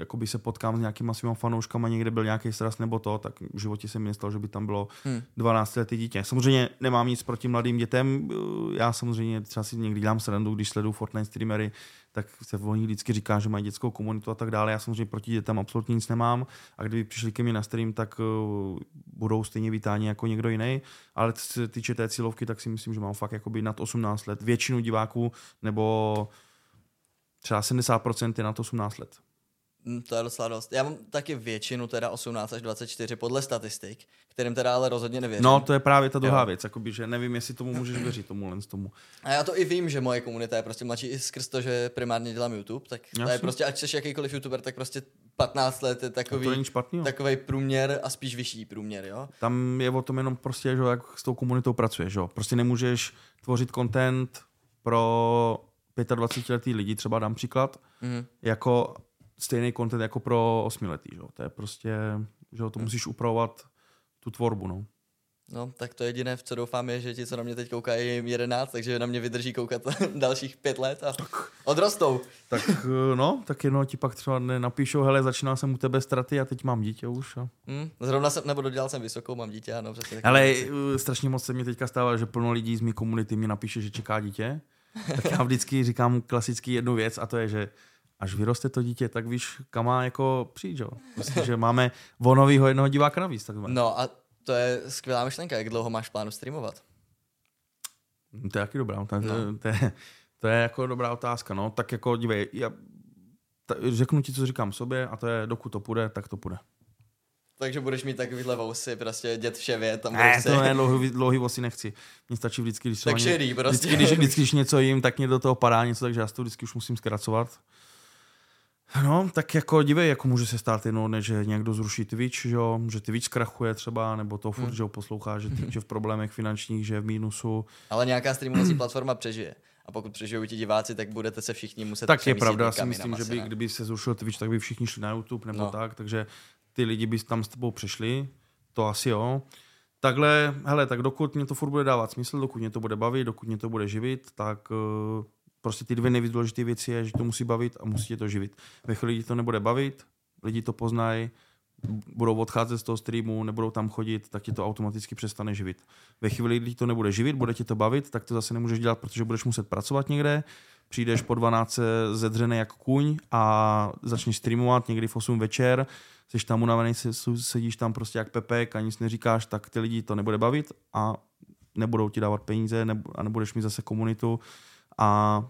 jakoby se potkám s nějakýma svýma fanouškama, někde byl nějaký sraz nebo to, tak v životě jsem myslel, že by tam bylo hmm. 12 letý dítě. Samozřejmě nemám nic proti mladým dětem, uh, já samozřejmě třeba si někdy dělám srandu, když sleduju Fortnite streamery, tak se o nich vždycky říká, že mají dětskou komunitu a tak dále. Já samozřejmě proti dětem absolutně nic nemám a kdyby přišli ke mně na stream, tak budou stejně vítáni jako někdo jiný. Ale co se týče té cílovky, tak si myslím, že mám fakt jakoby nad 18 let. Většinu diváků nebo třeba 70% je na to 18 let. Mm, to je docela dost. Já mám taky většinu, teda 18 až 24 podle statistik, kterým teda ale rozhodně nevěřím. No, to je právě ta druhá jo. věc, jakoby, že nevím, jestli tomu můžeš věřit, tomu len z tomu. A já to i vím, že moje komunita je prostě mladší i skrz to, že primárně dělám YouTube, tak to je prostě, ať jsi jakýkoliv YouTuber, tak prostě 15 let je takový, to není špatný, takový průměr a spíš vyšší průměr, jo? Tam je o tom jenom prostě, že jak s tou komunitou pracuješ, jo? Prostě nemůžeš tvořit content pro 25 letý lidi, třeba dám příklad, mm. jako stejný content jako pro osmiletý, že? To je prostě, že to musíš upravovat tu tvorbu, no. No, tak to jediné, v co doufám, je, že ti, co na mě teď koukají, je jim 11, takže na mě vydrží koukat <laughs> dalších pět let a tak, odrostou. Tak eh, no, tak jenom ti pak třeba napíšou, hele, začínal jsem u tebe straty a teď mám dítě už. A... Hmm, zrovna jsem, nebo dodělal jsem vysokou, mám dítě, ano, přesně. Ale věci. Eh, strašně moc se mi teďka stává, že plno lidí z mé komunity mi napíše, že čeká dítě. Tak já vždycky říkám klasicky jednu věc a to je, že až vyroste to dítě, tak víš, kam má jako přijít, jo? Prostě, že máme vonovýho jednoho diváka navíc. Tak no a to je skvělá myšlenka. Jak dlouho máš plánu streamovat? To je taky dobrá. To, no. to, je, to je jako dobrá otázka. No, tak jako dívej, já ta, řeknu ti, co říkám sobě a to je, dokud to půjde, tak to půjde. Takže budeš mít takovýhle vousy, prostě dět vše vět. Tam ne, to ne, dlouhý, dlouhý vousy nechci. Mně stačí vždycky, když tak šedý, prostě. Vždycky, když, <laughs> vždycky, když něco jim, tak mě do toho padá něco, takže já to vždycky už musím zkracovat. No, tak jako dívej, jako může se stát jenom, že někdo zruší Twitch, že, jo? že Twitch zkrachuje třeba, nebo to furt, hmm. že ho poslouchá, že Twitch je v problémech finančních, že je v mínusu. Ale nějaká streamovací platforma přežije. A pokud přežijou ti diváci, tak budete se všichni muset Tak je pravda, já si myslím, že by, kdyby se zrušil Twitch, tak by všichni šli na YouTube nebo no. tak, takže ty lidi by tam s tebou přišli, to asi jo. Takhle, hele, tak dokud mě to furt bude dávat smysl, dokud mě to bude bavit, dokud mě to bude živit, tak uh, prostě ty dvě nejvíc důležité věci je, že to musí bavit a musí tě to živit. Ve chvíli, to nebude bavit, lidi to poznají, budou odcházet z toho streamu, nebudou tam chodit, tak tě to automaticky přestane živit. Ve chvíli, kdy to nebude živit, bude tě to bavit, tak to zase nemůžeš dělat, protože budeš muset pracovat někde, přijdeš po 12 zedřený jak kuň a začneš streamovat někdy v 8 večer, jsi tam unavený, sedíš tam prostě jak pepek a nic neříkáš, tak ty lidi to nebude bavit a nebudou ti dávat peníze a nebudeš mít zase komunitu, a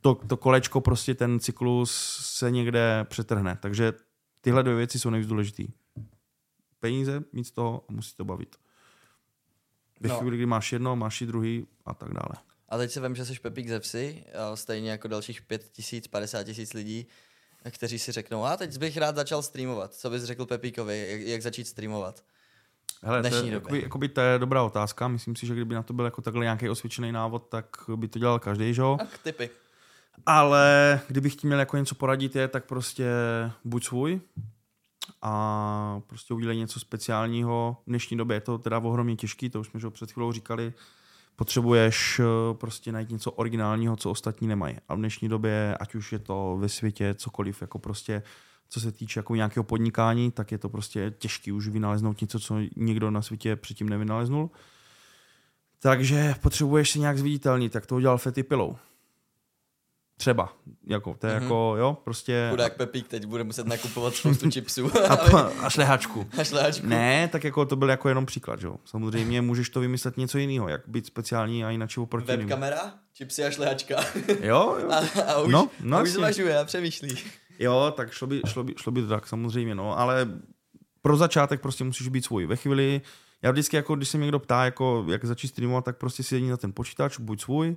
to, to kolečko, prostě ten cyklus se někde přetrhne. Takže tyhle dvě věci jsou nejvíc důležité. Peníze, mít z toho a musí to bavit. Ve no. chvíli, kdy máš jedno, máš i druhý a tak dále. A teď se vím, že jsi Pepík ze vsi, stejně jako dalších 5 tisíc, 50 tisíc lidí, kteří si řeknou, a teď bych rád začal streamovat. Co bys řekl Pepíkovi, jak, jak začít streamovat? Hele, dnešní to, je, jakoby, jakoby, to je dobrá otázka. Myslím si, že kdyby na to byl jako takhle nějaký osvědčený návod, tak by to dělal každý, že jo? Tak typy. Ale kdybych ti měl jako něco poradit je, tak prostě buď svůj a prostě udělej něco speciálního. V dnešní době je to teda ohromně těžký, to už jsme že před chvílou říkali, potřebuješ eh, prostě najít něco originálního, co ostatní nemají. A v dnešní době, ať už je to ve světě cokoliv, jako prostě co se týče jako nějakého podnikání, tak je to prostě těžký už vynaleznout něco, co nikdo na světě předtím nevynaleznul. Takže potřebuješ si nějak zviditelnit, tak to udělal Fety Pillow. Třeba, jako, to je mm-hmm. jako, jo, prostě... Chudák Pepík teď bude muset nakupovat spoustu chipsů. <laughs> a, <laughs> a šlehačku. A šlehačku. Ne, tak jako to byl jako jenom příklad, jo. Samozřejmě můžeš to vymyslet něco jiného, jak být speciální a jinak oproti Webkamera, chipsy a šlehačka. <laughs> jo, jo. A, a už, no, no a už zvažuje a přemýšlí. Jo, tak šlo by, šlo by, šlo by to tak, samozřejmě, no, ale pro začátek prostě musíš být svůj. Ve chvíli, já vždycky, jako když se mě někdo ptá, jako, jak začít streamovat, tak prostě si jedni na ten počítač, buď svůj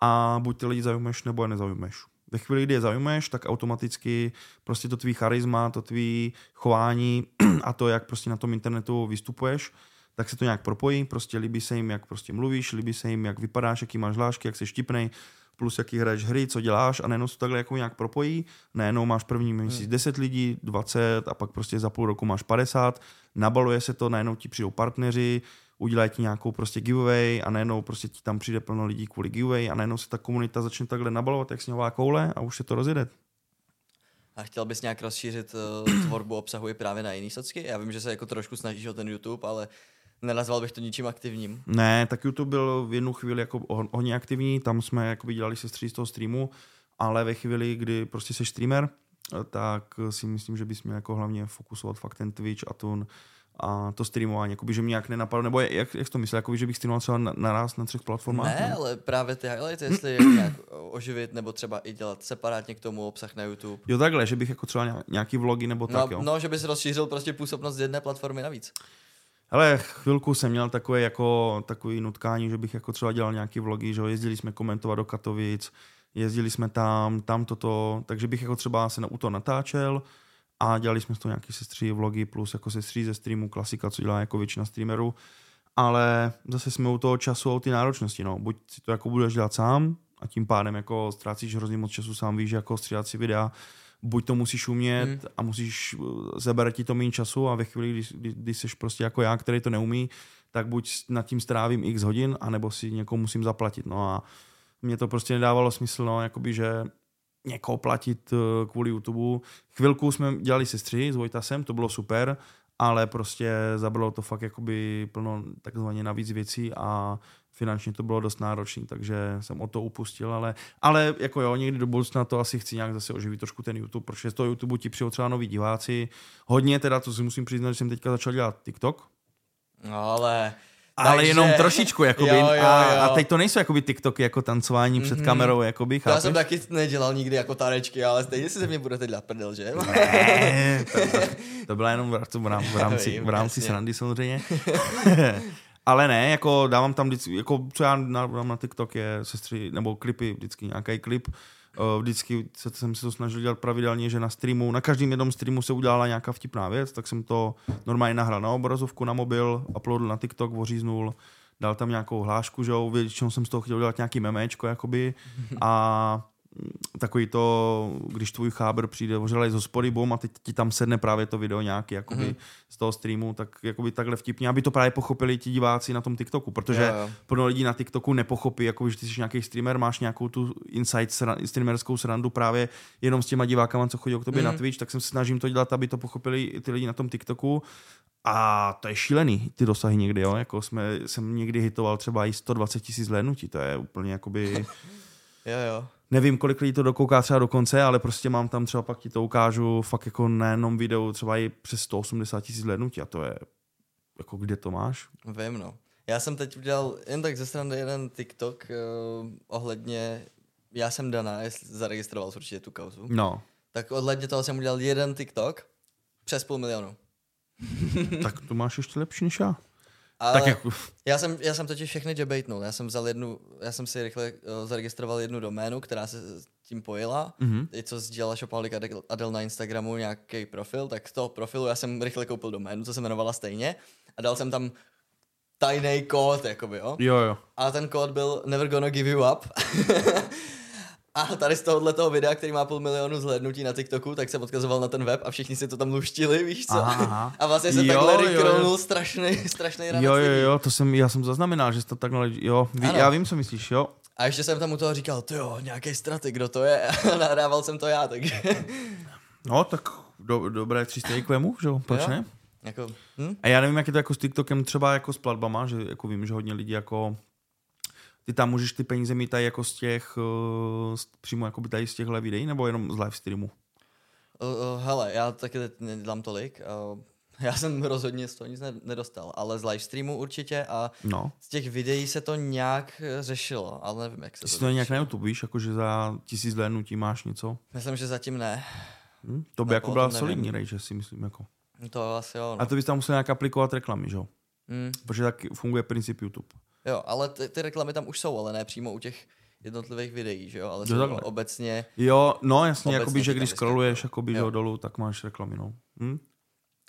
a buď ty lidi zajímáš, nebo je nezajímáš. Ve chvíli, kdy je zajímáš, tak automaticky prostě to tvý charisma, to tvý chování <clears throat> a to, jak prostě na tom internetu vystupuješ, tak se to nějak propojí, prostě líbí se jim, jak prostě mluvíš, líbí se jim, jak vypadáš, jaký máš lášky, jak jsi štipnej, plus jaký hraješ hry, co děláš a najednou se takhle jako nějak propojí, najednou máš první měsíc hmm. 10 lidí, 20 a pak prostě za půl roku máš 50, nabaluje se to, najednou ti přijdou partneři, udělají ti nějakou prostě giveaway a najednou prostě ti tam přijde plno lidí kvůli giveaway a najednou se ta komunita začne takhle nabalovat jak sněhová koule a už se to rozjede. A chtěl bys nějak rozšířit uh, tvorbu obsahu i právě na jiný socky? Já vím, že se jako trošku snažíš o ten YouTube, ale Nenazval bych to ničím aktivním. Ne, tak YouTube byl v jednu chvíli jako hodně aktivní, tam jsme jako dělali se z toho streamu, ale ve chvíli, kdy prostě jsi streamer tak si myslím, že bys měl jako hlavně fokusovat fakt ten Twitch a tu a to streamování, jakoby, že mě nějak nenapadlo, nebo jak, jak to myslel, jakoby, že bych streamoval třeba naraz na, na třech platformách? Ne, ne, ale právě ty highlights, jestli je nějak oživit, nebo třeba i dělat separátně k tomu obsah na YouTube. Jo takhle, že bych jako třeba nějaký vlogy nebo no, tak, jo? No, že bys rozšířil prostě působnost z jedné platformy navíc. Ale chvilku jsem měl takové jako takový nutkání, že bych jako třeba dělal nějaký vlogy, že jezdili jsme komentovat do Katovic, jezdili jsme tam, tam toto, takže bych jako třeba se na, u toho natáčel a dělali jsme z toho nějaké sestří vlogy plus jako sestří ze streamu, klasika, co dělá jako většina streamerů, ale zase jsme u toho času a u ty náročnosti, no. Buď si to jako budeš dělat sám a tím pádem jako ztrácíš hrozně moc času, sám víš, jako střídat si videa, buď to musíš umět hmm. a musíš, eh, zabere ti to méně času a ve chvíli, kdy, kdy, kdy jsi prostě jako já, který to neumí, tak buď nad tím strávím x hodin, anebo si někomu musím zaplatit. No a mě to prostě nedávalo smysl, no, jakoby, že někoho platit eh, kvůli YouTube. Chvilku jsme dělali sestři s Vojtasem, to bylo super, ale prostě zabralo to fakt jakoby plno takzvaně navíc věcí a finančně to bylo dost náročné, takže jsem o to upustil, ale, ale jako jo, někdy do budoucna to asi chci nějak zase oživit trošku ten YouTube, protože z toho YouTube ti přijou třeba noví diváci. Hodně teda, to si musím přiznat, že jsem teďka začal dělat TikTok. No ale ale Takže... jenom trošičku, jakoby. Jo, jo, jo. A, a teď to nejsou jakoby TikToky jako tancování mm-hmm. před mhm. kamerou, jakoby, chápeš? Já jsem taky nedělal nikdy jako tanečky, ale stejně si ze mě budete dělat prdel, že? Ne, to, to, to byla jenom v, v, v rámci, v rámci srandy samozřejmě. <laughs> ale ne, jako dávám tam vždycky, jako co já dávám na TikTok je sestry, nebo klipy, vždycky nějaký klip, vždycky se, jsem se to snažil dělat pravidelně, že na streamu, na každém jednom streamu se udělala nějaká vtipná věc, tak jsem to normálně nahrál na obrazovku, na mobil, uploadil na TikTok, oříznul, dal tam nějakou hlášku, že jo, většinou jsem z toho chtěl dělat nějaký memečko, jakoby, <laughs> a takový to, když tvůj cháber přijde ožralej z hospody, bum, a teď ti tam sedne právě to video nějaký jakoby, mm. z toho streamu, tak jakoby takhle vtipně, aby to právě pochopili ti diváci na tom TikToku, protože jo, jo. plno lidí na TikToku nepochopí, jako že ty jsi nějaký streamer, máš nějakou tu inside sran, streamerskou srandu právě jenom s těma divákama, co chodí k tobě mm. na mhm. Twitch, tak jsem se snažím to dělat, aby to pochopili ty lidi na tom TikToku a to je šílený, ty dosahy někdy, jo, jako jsme, jsem někdy hitoval třeba i 120 tisíc zhlédnutí, to je úplně jakoby... jo, jo nevím, kolik lidí to dokouká třeba do konce, ale prostě mám tam třeba pak ti to ukážu fakt jako na jednom videu třeba i přes 180 tisíc hlednutí a to je jako kde to máš? Vím, no. Já jsem teď udělal jen tak ze strany jeden TikTok uh, ohledně, já jsem Dana, zaregistroval určitě tu kauzu. No. Tak ohledně toho jsem udělal jeden TikTok přes půl milionu. tak to máš ještě lepší než já. Ale tak jako... já, jsem, já jsem totiž všechny debatenul. Já jsem vzal jednu, já jsem si rychle uh, zaregistroval jednu doménu, která se tím pojila. Mm-hmm. I co sdělala Adel, Adel na Instagramu nějaký profil, tak z toho profilu já jsem rychle koupil doménu, co se jmenovala stejně. A dal jsem tam tajný kód, jakoby, jo? Jo, jo. A ten kód byl Never gonna give you up. <laughs> A tady z tohohle toho videa, který má půl milionu zhlédnutí na TikToku, tak jsem odkazoval na ten web a všichni si to tam luštili, víš co? Aha, aha. A vlastně se takhle rickrollnul strašný, strašný Jo, jo, jo, to jsem, já jsem zaznamenal, že jsi to takhle, jo, ví, já vím, co myslíš, jo. A ještě jsem tam u toho říkal, to jo, nějaký straty, kdo to je? <laughs> A nahrával jsem to já, takže... No, tak do, dobré tři k vemu, že jo, proč jo? ne? Jako, hm? A já nevím, jak je to jako s TikTokem třeba jako s platbama, že jako vím, že hodně lidí jako ty tam můžeš ty peníze mít tady jako z těch, uh, přímo jako by tady z těchhle videí, nebo jenom z live streamu? Uh, uh, hele, já taky nedělám tolik. Uh, <laughs> já jsem rozhodně z toho nic nedostal, ale z live streamu určitě a no. z těch videí se to nějak řešilo, ale nevím, jak se to to nějak na YouTube, víš, jako že za tisíc zhlédnutí máš něco? Myslím, že zatím ne. Hm? To by jako byla solidní rejže, si myslím. Jako. To asi jo. No. A to bys tam musel nějak aplikovat reklamy, že jo? Mm. Protože tak funguje princip YouTube. Jo, ale ty, ty reklamy tam už jsou, ale ne přímo u těch jednotlivých videí, že jo, ale jsou obecně... Jo, no jasně, jakoby, že když scrolluješ jakoby, jo. dolů, tak máš reklamy, no. Hm?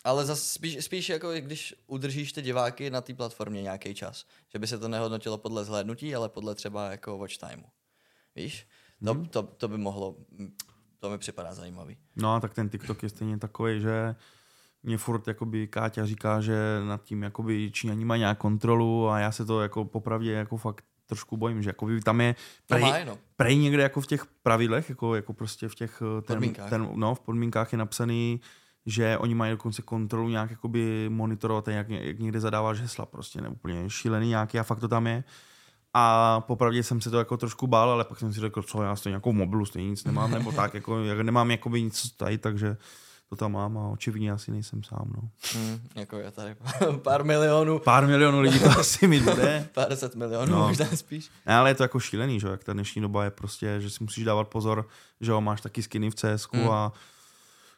Ale zase spíš, spíš jako když udržíš ty diváky na té platformě nějaký čas. Že by se to nehodnotilo podle zhlédnutí, ale podle třeba jako watch timeu. Víš? To, hmm. to, to by mohlo, to mi připadá zajímavý. No tak ten TikTok je stejně takový, že mě furt jakoby Káťa říká, že nad tím jakoby Číňaní mají nějak kontrolu a já se to jako popravdě jako fakt trošku bojím, že jakoby tam je prej, no, no. prej někde jako v těch pravidlech, jako, jako prostě v těch eh, ten, podmínkách. Ten, no, v podmínkách je napsaný, že oni mají dokonce kontrolu nějak jakoby monitorovat, jak, jak někde zadáváš hesla, prostě ne úplně šílený nějaký a fakt to tam je. A popravdě jsem se to jako trošku bál, ale pak jsem si řekl, co já stejně nějakou mobilu, stejně nic nemám, nebo tak, <laughs> jako, jak nemám jakoby nic tady, takže to tam mám a očividně asi nejsem sám. No. Hmm, jako je tady <laughs> pár milionů. Pár milionů lidí to <laughs> asi mi bude. pár set milionů, no. možná spíš. Ne, ale je to jako šílený, že jak ta dnešní doba je prostě, že si musíš dávat pozor, že jo, máš taky skiny v CS hmm. a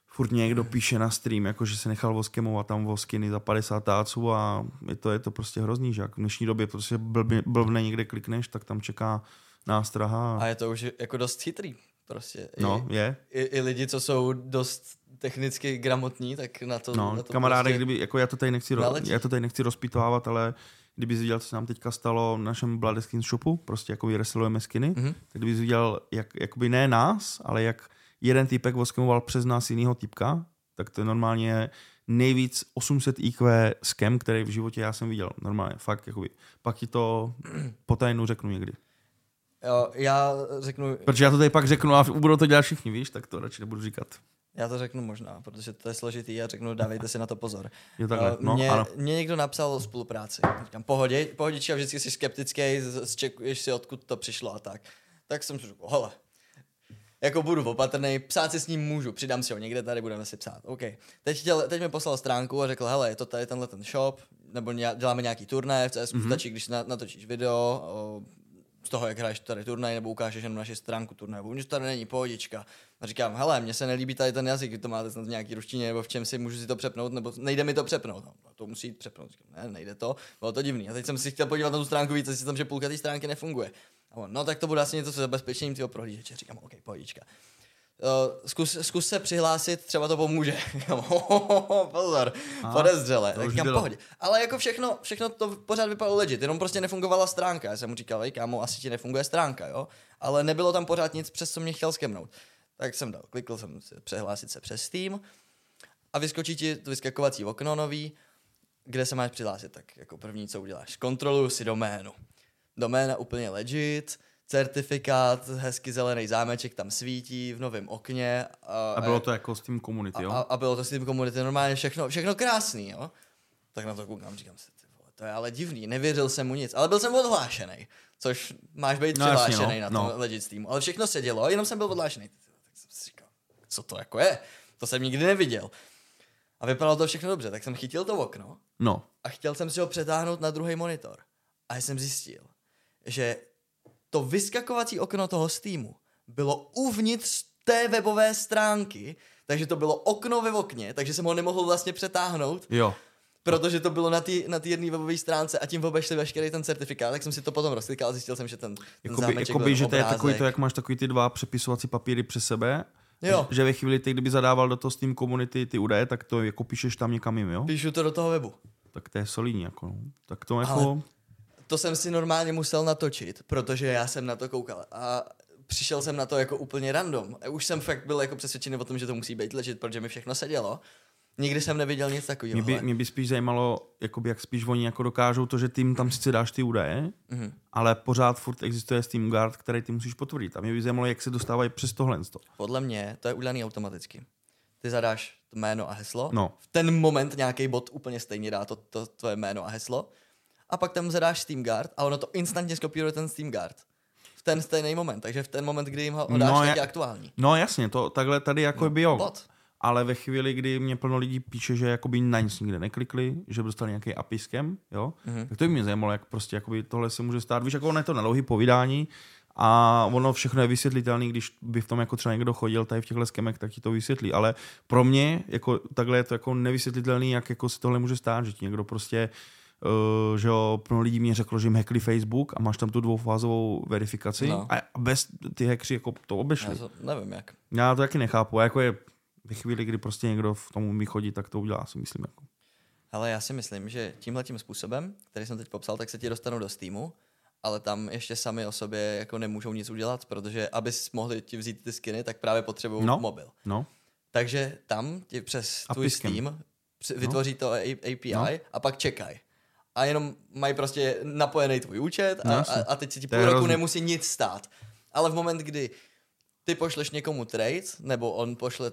furt někdo píše na stream, jako že se nechal voskemovat tam voskiny za 50 táců a je to, je to prostě hrozný, že jak v dnešní době prostě blbne, blbne někde klikneš, tak tam čeká nástraha. A je to už jako dost chytrý. Prostě. No, I, je. I, I lidi, co jsou dost technicky gramotní, tak na to, no, na to kamaráde, prostě kdyby, jako já to tady nechci, ro, já to tady nechci rozpitovávat, ale kdyby viděl, co se nám teďka stalo v našem Blood Skin shopu, prostě jako vyresilujeme skiny, mm-hmm. tak kdyby viděl, jak, jakoby ne nás, ale jak jeden typek voskemoval přes nás jinýho typka, tak to je normálně nejvíc 800 IQ skem, který v životě já jsem viděl. Normálně, fakt, jakoby. Pak ti to <clears throat> po tajnu řeknu někdy. Jo, já řeknu... Protože já to tady pak řeknu a budou to dělat všichni, víš, tak to radši nebudu říkat. Já to řeknu možná, protože to je složitý a řeknu, dávejte si na to pozor. Jo, takhle. No, mě, ano. mě někdo napsal o spolupráci. Říkám, pohodě, pohodička, vždycky jsi skeptický, zčekuješ si, odkud to přišlo a tak. Tak jsem si řekl, hele, jako budu opatrný, psát si s ním můžu, přidám si ho někde tady, budeme si psát. OK. Teď, chtěl, teď mi poslal stránku a řekl, hele, je to tady tenhle ten shop, nebo děláme nějaký turnaj v CS, mm-hmm. stačí, když natočíš video o, z toho, jak hraješ tady turnaj, nebo ukážeš jenom naši stránku turnaje, už tady není pohodička. A říkám, hele, mně se nelíbí tady ten jazyk, to máte snad v nějaký ruštině, nebo v čem si můžu si to přepnout, nebo nejde mi to přepnout. No, to musí jít přepnout. Říkám, ne, nejde to, bylo to divný. A teď jsem si chtěl podívat na tu stránku víc, si tam, že půlka té stránky nefunguje. A on, no tak to bude asi něco se zabezpečením toho prohlížeče. Říkám, OK, pohodička. Uh, zkus, zkus, se přihlásit, třeba to pomůže. <laughs> Pozor, Aha, podezřele. Tak říkám, pohodě. Ale jako všechno, všechno to pořád vypadalo legit, jenom prostě nefungovala stránka. Já jsem mu říkal, kámo, asi ti nefunguje stránka, jo? Ale nebylo tam pořád nic, přes co mě chtěl skemnout. Tak jsem dal, klikl jsem se přehlásit se přes Steam a vyskočí ti to vyskakovací okno nový, kde se máš přihlásit. Tak jako první, co uděláš, kontroluju si doménu. Doména úplně legit, certifikát, hezky zelený zámeček tam svítí v novém okně. A, a bylo to jako s tím Community, jo? A, a bylo to s tím Community, normálně všechno, všechno krásný, jo? Tak na to koukám, říkám si, ty vole, to je ale divný, nevěřil jsem mu nic, ale byl jsem odhlášený, což máš být no, přihlášený no, na tom no. legit Steamu, ale všechno se dělo, jenom jsem byl odhlášený. Říkal, co to jako je? To jsem nikdy neviděl. A vypadalo to všechno dobře, tak jsem chytil to okno no. a chtěl jsem si ho přetáhnout na druhý monitor. A jsem zjistil, že to vyskakovací okno toho Steamu bylo uvnitř té webové stránky, takže to bylo okno ve okně, takže jsem ho nemohl vlastně přetáhnout. Jo. Protože to bylo na té na jedné webové stránce a tím obešli veškerý ten certifikát, tak jsem si to potom rozklikal a zjistil jsem, že ten, ten jakoby, jakoby, že to je takový to, jak máš takový ty dva přepisovací papíry přes sebe Jo. Že ve chvíli, ty, kdyby zadával do toho Steam Community ty údaje, tak to jako píšeš tam někam jim, jo? Píšu to do toho webu. Tak to je solidní, jako. No. Tak to jako... Ale to jsem si normálně musel natočit, protože já jsem na to koukal a přišel jsem na to jako úplně random. Už jsem fakt byl jako přesvědčený o tom, že to musí být ležit, protože mi všechno sedělo. Nikdy jsem neviděl nic takového. Mě by, mě by spíš zajímalo, jakoby, jak spíš oni jako dokážou to, že ty tam sice dáš ty údaje, mm-hmm. ale pořád furt existuje Steam Guard, který ty musíš potvrdit. A mě by zajímalo, jak se dostávají přes tohle. Podle mě to je udělané automaticky. Ty zadáš jméno a heslo. No. V ten moment nějaký bot úplně stejně dá to, to tvoje jméno a heslo a pak tam zadáš Steam Guard a ono to instantně skopíruje ten Steam Guard. V ten stejný moment, takže v ten moment, kdy jim ho dáš, no, je aktuální. No jasně, to takhle tady jako no, by jo. Bot. Ale ve chvíli, kdy mě plno lidí píše, že jakoby na nic nikde neklikli, že dostali nějaký apiskem, jo, mm-hmm. tak to by mě zajímalo, jak prostě jakoby tohle se může stát. Víš, jako ono je to na dlouhý povídání, a ono všechno je vysvětlitelné, když by v tom jako třeba někdo chodil tady v těchto skemech, tak ti to vysvětlí. Ale pro mě jako, takhle je to jako nevysvětlitelný, jak jako se tohle může stát, že ti někdo prostě uh, že jo, pro lidí mě řeklo, že jim hackli Facebook a máš tam tu dvoufázovou verifikaci no. a bez ty hackři jako to obešli. Já to nevím jak. Já to taky nechápu, jako je ve chvíli, kdy prostě někdo v tomu mi chodí, tak to udělá, si myslím. Jako. Ale já si myslím, že tímhle tím způsobem, který jsem teď popsal, tak se ti dostanou do Steamu, ale tam ještě sami o sobě jako nemůžou nic udělat, protože aby mohli ti vzít ty skiny, tak právě potřebují no, mobil. No. Takže tam ti přes tvůj Steam no. vytvoří no. to API no. a pak čekaj a jenom mají prostě napojený tvůj účet a, no, a, a teď si ti půl roku nemusí nic stát. Ale v moment, kdy ty pošleš někomu trade, nebo on pošle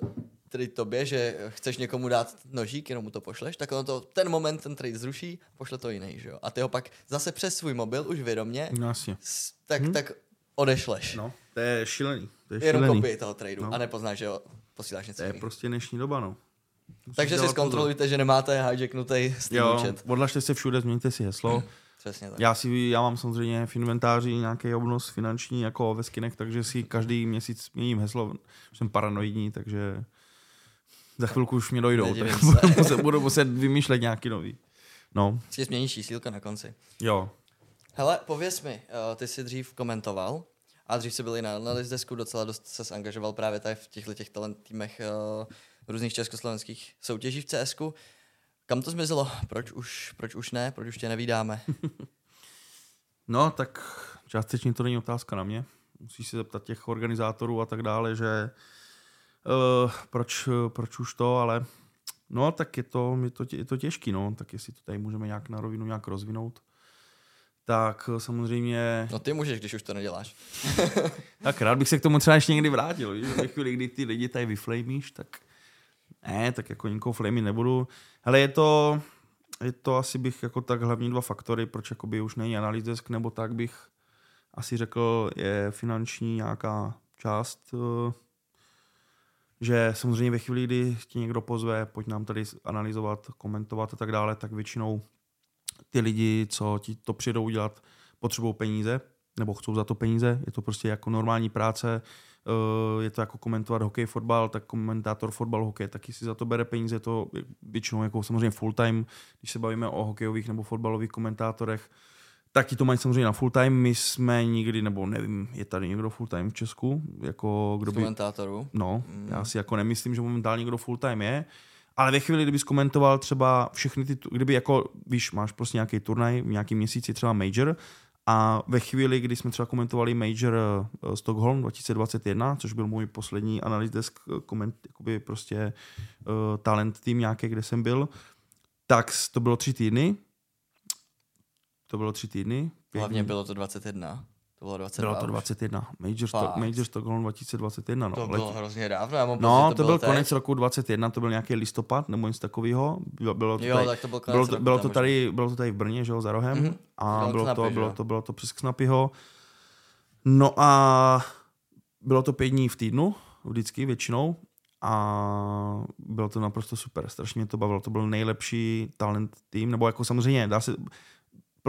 trade tobě, že chceš někomu dát nožík, jenom mu to pošleš, tak ono to ten moment ten trade zruší, pošle to jiný, že jo? A ty ho pak zase přes svůj mobil, už vědomě, No, jasně. s- tak, Hm. tak odešleš. No, to je šílený. To je Jenom šílený. kopii toho tradu No. a nepoznáš, že jo, posíláš To něco je jiného. prostě dnešní doba, no. Musíš Takže si zkontrolujte, že nemáte hijacknutý pozor. Steam Jo, účet. odlažte se všude, změňte si heslo. <clears throat> Přesně tak. Já si, já mám samozřejmě v inventáři nějaký obnos finanční jako ve skinech, takže si každý měsíc měním heslo. Jsem paranoidní, takže za chvilku už mě dojdou, Nedivím tak <laughs> se. budu muset, budu muset vymýšlet nějaký nový. No, Si změní čísílko na konci. jo. Hele, pověz mi, uh, ty jsi dřív komentoval a dřív jsi byl i na, na Lizdesku, docela dost se zangažoval právě tady v těchto těch talent týmech uh, různých československých soutěží v CSku. Kam to zmizelo? Proč už, proč už ne? Proč už tě nevídáme? <laughs> No, tak částečně to není otázka na mě. Musíš se zeptat těch organizátorů a tak dále, že uh, proč, proč už to, ale no, tak je to, je to, je to těžký, no, tak jestli to tady můžeme nějak na rovinu nějak rozvinout. Tak eh, samozřejmě, No ty můžeš, když už to neděláš. <laughs> tak rád bych se k tomu třeba ještě někdy vrátil, víš, ve chvíli, kdy ty lidi tady vyflamíš, tak ne, tak jako nikoho flamey nebudu. Ale je to, je to asi bych jako tak hlavní dva faktory, proč jakoby už není analýz desk, nebo tak bych asi řekl, je finanční nějaká část, eh, že samozřejmě ve chvíli, kdy tě někdo pozve, pojď nám tady analyzovat, komentovat a tak dále, tak většinou ty lidi, co ti to přijdou udělat, potřebují peníze, nebo chcou za to peníze, je to prostě jako normální práce, eh, je to jako komentovat hokej, fotbal, tak komentátor fotbal, hokej taky si za to bere peníze, je to většinou jako samozřejmě full time, když se bavíme o hokejových nebo fotbalových komentátorech, tak ti to mají samozřejmě na full time, my jsme nikdy, nebo nevím, je tady někdo full time v Česku, jako kdo by... komentátorů. No, Mm. já si jako nemyslím, že momentálně někdo full time je, ale ve chvíli, kdybys komentoval třeba všechny ty, kdyby jako, víš, máš prostě nějaký turnaj, v nějaký měsíci třeba major, a ve chvíli, kdy jsme třeba komentovali Major eh, Stockholm 2021, což byl můj poslední analyst desk eh, koment, jakoby prostě uh, talent tým nějaký, kde jsem byl, tak to bylo tři týdny. To bylo tři týdny. pět Hlavně dní. bylo to 21. To bylo 22. bylo to už. 21. Major, Sto-. Major Stockholm 2021. No. To bylo hrozně dávno. Já mám No, pocit, to, bylo byl teď. konec roku 21, to byl nějaký listopad nebo něco takového. Bylo, bylo to Jo, tady, tak to byl bylo, to, bylo, to možná. tady, bylo to tady v Brně, že jo, za rohem. Mhm. Mm-hmm. A Bylo bylo Knapy, to, bylo, jo? to, bylo to přes Knapyho. No a bylo to pět dní v týdnu, vždycky, většinou. A bylo to naprosto super, strašně mě to bavilo. To byl nejlepší talent tým, nebo jako samozřejmě dá se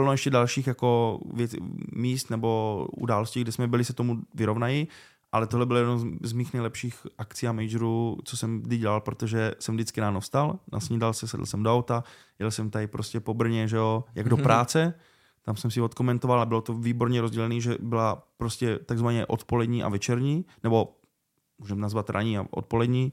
plno ještě dalších jako věc, míst nebo událostí, kde jsme byli, se tomu vyrovnají, ale tohle bylo jedno z- mých nejlepších akcí a majorů, co jsem kdy dělal, protože jsem vždycky ráno vstal, nasnídal se, sedl jsem do auta, jel jsem tady prostě po Brně, že jo, jak do práce, tam jsem si odkomentoval a bylo to výborně rozdělené, že byla prostě takzvaně odpolední a večerní, nebo můžeme nazvat ranní a odpolední,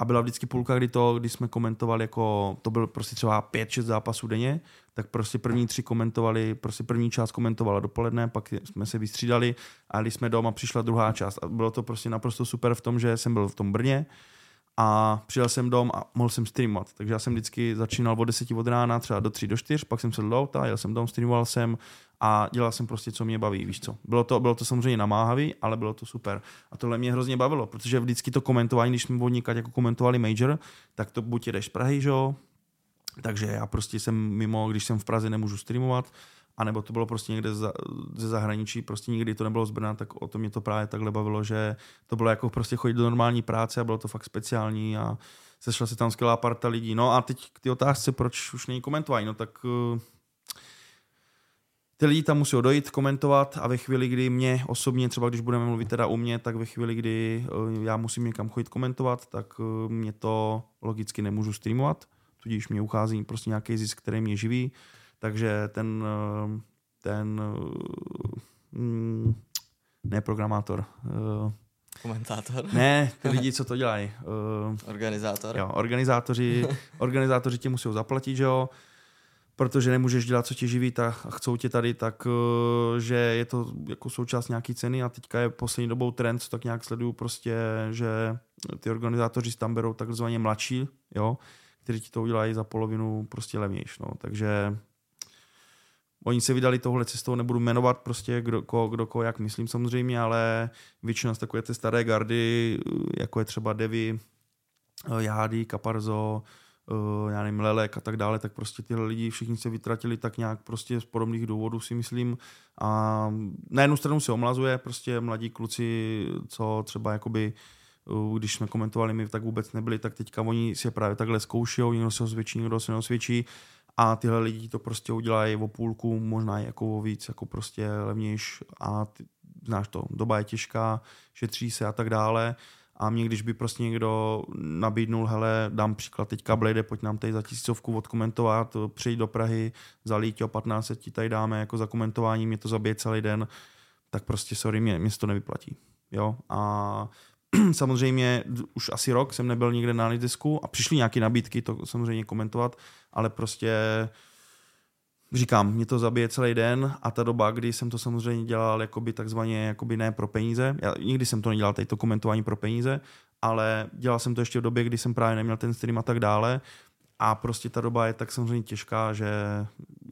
a byla vždycky půlka, kdy to, když jsme komentovali jako, to byl prostě třeba 5-6 zápasů denně, tak prostě první tři komentovali, prostě první část komentovala dopoledne, pak jsme se vystřídali a když jsme doma, přišla druhá část a bylo to prostě naprosto super v tom, že jsem byl v tom Brně a přijel jsem dom a mohl jsem streamovat. Takže já jsem vždycky začínal od 10 od rána, třeba do 3 do 4, pak jsem se do auta, jel jsem dom, streamoval jsem a dělal jsem prostě, co mě baví, víš co. Bylo to, bylo to samozřejmě namáhavý, ale bylo to super. A tohle mě hrozně bavilo, protože vždycky to komentování, když jsme odnikat jako komentovali Major, tak to buď jedeš z Prahy, že jo, takže já prostě jsem mimo, když jsem v Praze nemůžu streamovat, anebo to bylo prostě někde za, ze zahraničí, prostě nikdy to nebylo z Brna, tak o to mě to právě takhle bavilo, že to bylo jako prostě chodit do normální práce a bylo to fakt speciální a sešla se tam skvělá parta lidí. No a teď k ty otázce, proč už není komentování, no tak uh, ty lidi tam musí dojít, komentovat a ve chvíli, kdy mě osobně, třeba když budeme mluvit teda u mě, tak ve chvíli, kdy uh, já musím někam chodit komentovat, tak uh, mě to logicky nemůžu streamovat, tudíž mě uchází prostě nějaký zisk, který mě živí, takže ten, uh, ten mm, ne programátor, Komentátor. ne, ty lidi, co to dělají. Uh, Organizátor. Jo, organizátoři, organizátoři tě musí zaplatit, že jo, protože nemůžeš dělat, co tě živí a chcou tě tady, tak eh, že je to jako součást nějaký ceny. A teďka je poslední dobou trend, co tak nějak sleduju prostě, že ty organizátoři tam berou takzvaně mladší, jo, kteří ti to udělají za polovinu prostě levnějš, no, takže Oni se vydali tohle cestou, nebudu jmenovat prostě kdo, ko, kdo ko, jak myslím samozřejmě, ale většina z takové té staré gardy, jako je třeba Devi, Jády, Kaparzo, já nevím, Lelek a tak dále, tak prostě tyhle lidi všichni se vytratili tak nějak prostě z podobných důvodů si myslím. A na jednu stranu se omlazuje prostě mladí kluci, co třeba jakoby uh, když jsme komentovali, my tak vůbec nebyli, tak teďka oni si je právě takhle zkoušou, někdo se osvědčí, někdo se neosvědčí. A tyhle lidi to prostě udělají o půlku, možná jako o víc, jako prostě levnějš. A ty, znáš to, doba je těžká, šetří se a tak dále a mě, když by prostě někdo nabídnul, hele, dám příklad teďka Blade, pojď nám tady za tisícovku odkomentovat, přijď do Prahy, za o 15 ti tady dáme jako za komentování, mě to zabije celý den, tak prostě sorry, mě, mě to nevyplatí. Jo? A <clears throat> samozřejmě už asi rok jsem nebyl nikde na disku a přišly nějaké nabídky to samozřejmě komentovat, ale prostě říkám, mě to zabije celý den a ta doba, kdy jsem to samozřejmě dělal jakoby takzvaně jakoby ne pro peníze, já nikdy jsem to nedělal, tady to komentování pro peníze, ale dělal jsem to ještě v době, kdy jsem právě neměl ten stream a tak dále. A prostě ta doba je tak samozřejmě těžká, že,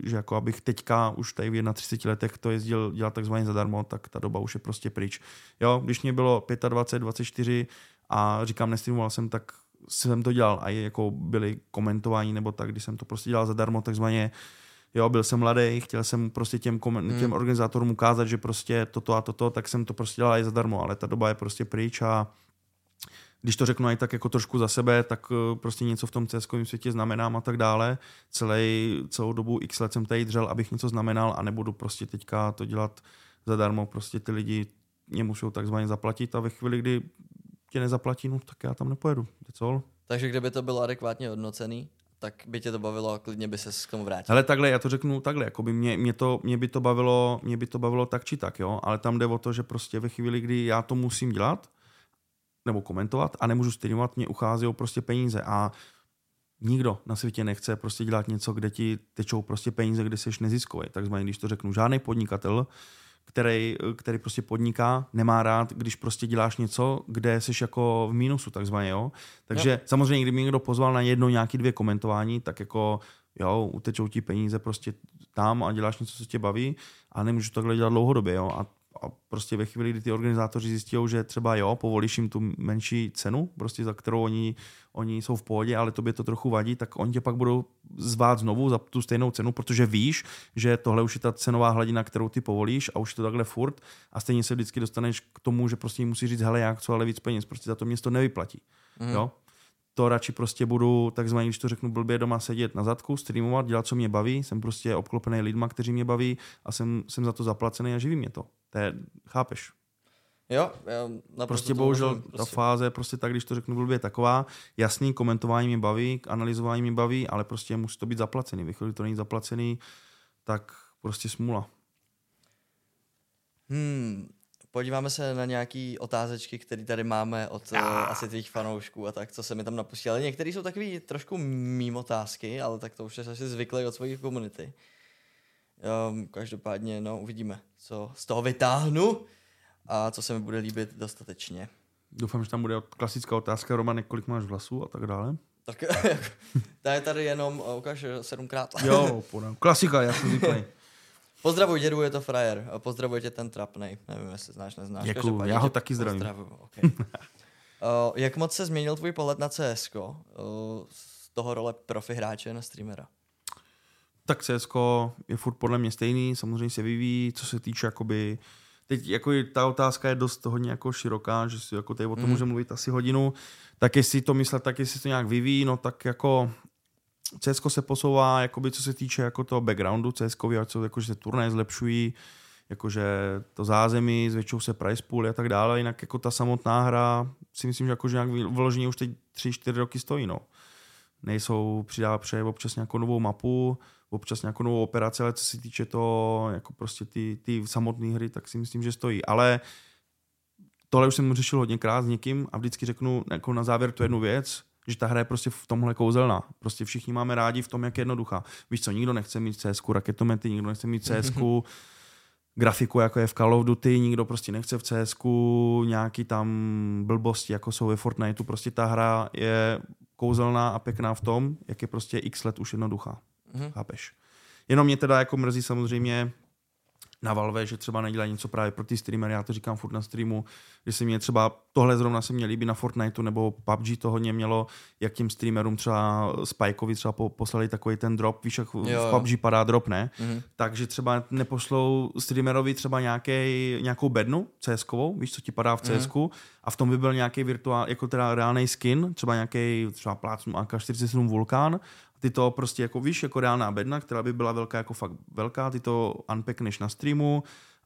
že jako abych teďka už tady v 31 letech to jezdil dělat takzvaně zadarmo, tak ta doba už je prostě pryč. Jo, když mě bylo 25, 24 a říkám, nestreamoval jsem, tak jsem to dělal. A jako byly komentování nebo tak, když jsem to prostě dělal zadarmo, takzvaně jo, byl jsem mladý, chtěl jsem prostě těm, komen, hmm. těm organizátorům ukázat, že prostě toto a toto, tak jsem to prostě dělal i zadarmo, ale ta doba je prostě pryč a když to řeknu i tak jako trošku za sebe, tak eh, prostě něco v tom cs světě znamenám a tak dále. Celý, celou dobu x let jsem tady dřel, abych něco znamenal a nebudu prostě teďka to dělat zadarmo. Prostě ty lidi mě musí takzvaně zaplatit a ve chvíli, kdy tě nezaplatí, no tak já tam nepojedu. Takže kdyby to bylo adekvátně hodnocený, tak by tě to bavilo a klidně by se k tomu vrátil. Ale takhle, já to řeknu takhle, jako by mě, mě, to, mě, by to bavilo, mě by to bavilo tak či tak, jo, ale tam jde o to, že prostě ve chvíli, kdy já to musím dělat, nebo komentovat a nemůžu streamovat, mě uchází o prostě peníze a nikdo na světě nechce prostě dělat něco, kde ti tečou prostě peníze, kde jsi neziskový. Takzvaně, když to řeknu, žádný podnikatel, který, který prostě podniká, nemá rád, když prostě děláš něco, kde jsi jako v mínusu, takzvaně, jo. Takže jo. samozřejmě, kdyby někdo pozval na jedno nějaký dvě komentování, tak jako jo, utečou ti peníze prostě tam a děláš něco, co tě baví a nemůžu takhle dělat dlouhodobě, jo. A a prostě ve chvíli, kdy ty organizátoři zjistí, že třeba jo, povolíš jim tu menší cenu, prostě za kterou oni, oni jsou v pohodě, ale tobě to trochu vadí, tak oni tě pak budou zvát znovu za tu stejnou cenu, protože víš, že tohle už je ta cenová hladina, kterou ty povolíš a už to takhle furt a stejně se vždycky dostaneš k tomu, že prostě jim musí říct, hele, já chci ale víc peněz, prostě za to město nevyplatí. Mm. Jo? To radši prostě budu, takzvaně, když to řeknu blbě, doma sedět na zadku, streamovat, dělat, co mě baví. Jsem prostě obklopený lidma, kteří mě baví a jsem, jsem za to zaplacený a živí mě to. To je, chápeš? Jo, já prostě bohužel prostě. ta fáze prostě tak, když to řeknu blbě, taková. Jasný, komentování mě baví, analyzování mě baví, ale prostě musí to být zaplacený. Ve chvíli to není zaplacený, tak prostě smula. Hmm, podíváme se na nějaké otázečky, které tady máme od uh, asi tvých fanoušků a tak, co se mi tam napustili. Některé jsou takový trošku mým otázky, ale tak to už je asi zvyklý od svojí komunity. Um, každopádně, no, uvidíme, co z toho vytáhnu a co se mi bude líbit dostatečně. Doufám, že tam bude klasická otázka, Roman, kolik máš vlasů a tak dále. Tak <laughs> ta je tady jenom, ukáž sedmkrát. jo, podám. Klasika, já jsem zvyklý. <laughs> Pozdravuj dědu, je to frajer. Pozdravuj tě ten trapnej. Nevím, jestli znáš, neznáš. Děkuju, já ho taky zdravím. Okay. <laughs> uh, jak moc se změnil tvůj pohled na CS uh, z toho role profi hráče na streamera? Tak CS je furt podle mě stejný, samozřejmě se vyvíjí, co se týče jakoby teď jako ta otázka je dost hodně jako široká, že si jako tady o tom mm. můžeme mluvit asi hodinu, tak jestli to myslet, tak jestli to nějak vyvíjí, no tak jako CS se posouvá, jakoby, co se týče jako toho backgroundu CS, co, jako, že se turné zlepšují, jakože to zázemí, zvětšou se price pool a tak dále, jinak jako ta samotná hra si myslím, že jako, že nějak vloženě už teď 3-4 roky stojí, no. Nejsou, přidá pře občas nějakou novou mapu, občas nějakou novou operaci, ale co se týče to, jako prostě ty, ty samotné hry, tak si myslím, že stojí. Ale tohle už jsem řešil hodněkrát s někým a vždycky řeknu jako na závěr tu jednu věc, že ta hra je prostě v tomhle kouzelná. Prostě všichni máme rádi v tom, jak je jednoduchá. Víš co, nikdo nechce mít CS raketomety, nikdo nechce mít CS grafiku, jako je v Call of Duty, nikdo prostě nechce v CS nějaký tam blbosti, jako jsou ve Fortniteu. Prostě ta hra je kouzelná a pěkná v tom, jak je prostě x let už jednoduchá. Mm-hmm. Chápeš? Jenom mě teda jako mrzí samozřejmě, na Valve, že třeba nedělají něco právě pro ty streamery, já to říkám furt na streamu, že se mě třeba, tohle zrovna se mě líbí na Fortniteu, nebo PUBG to hodně mělo, jak těm streamerům třeba Spikeovi třeba poslali takový ten drop, víš, jak v jo. PUBG padá drop, ne? Mm-hmm. Takže třeba nepošlou streamerovi třeba nějaký, nějakou bednu cs víš, co ti padá v cs mm-hmm. a v tom by byl nějaký virtuál, jako teda reálný skin, třeba nějaký třeba plácnu AK-47 Vulkán ty to prostě jako víš, jako reálná bedna, která by byla velká jako fakt velká, ty to unpackneš na streamu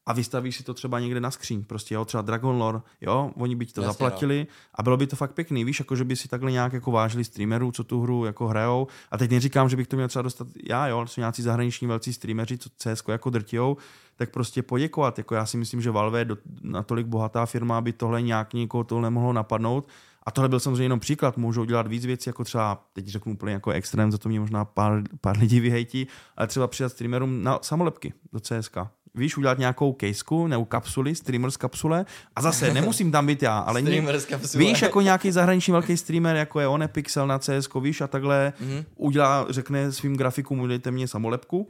a vystavíš si to třeba někde na skříň, prostě jo, třeba Dragon Lore, jo, oni by ti to Jasně, zaplatili jo. a bylo by to fakt pěkný, víš, jako že by si takhle nějak jako vážili streamerů, co tu hru jako hrajou. A teď neříkám, že bych to měl třeba dostat já, jo, jsou nějací zahraniční velcí streameři, co CS jako drtijou, tak prostě poděkovat, jako já si myslím, že Valve je do, natolik bohatá firma, aby tohle nějak někoho tohle nemohlo napadnout, a tohle byl samozřejmě jenom příklad, můžou dělat víc věcí, jako třeba, teď řeknu úplně jako extrém, za to mě možná pár, pár lidí vyhejtí, ale třeba přidat streamerům na samolepky do CSK. Víš, udělat nějakou kejsku nebo kapsuli, streamers kapsule a zase nemusím tam být já, ale ně, víš, jako nějaký zahraniční velký streamer, jako je Onepixel na CS, víš, a takhle mm-hmm. udělá, řekne svým grafikům, udělejte mě samolepku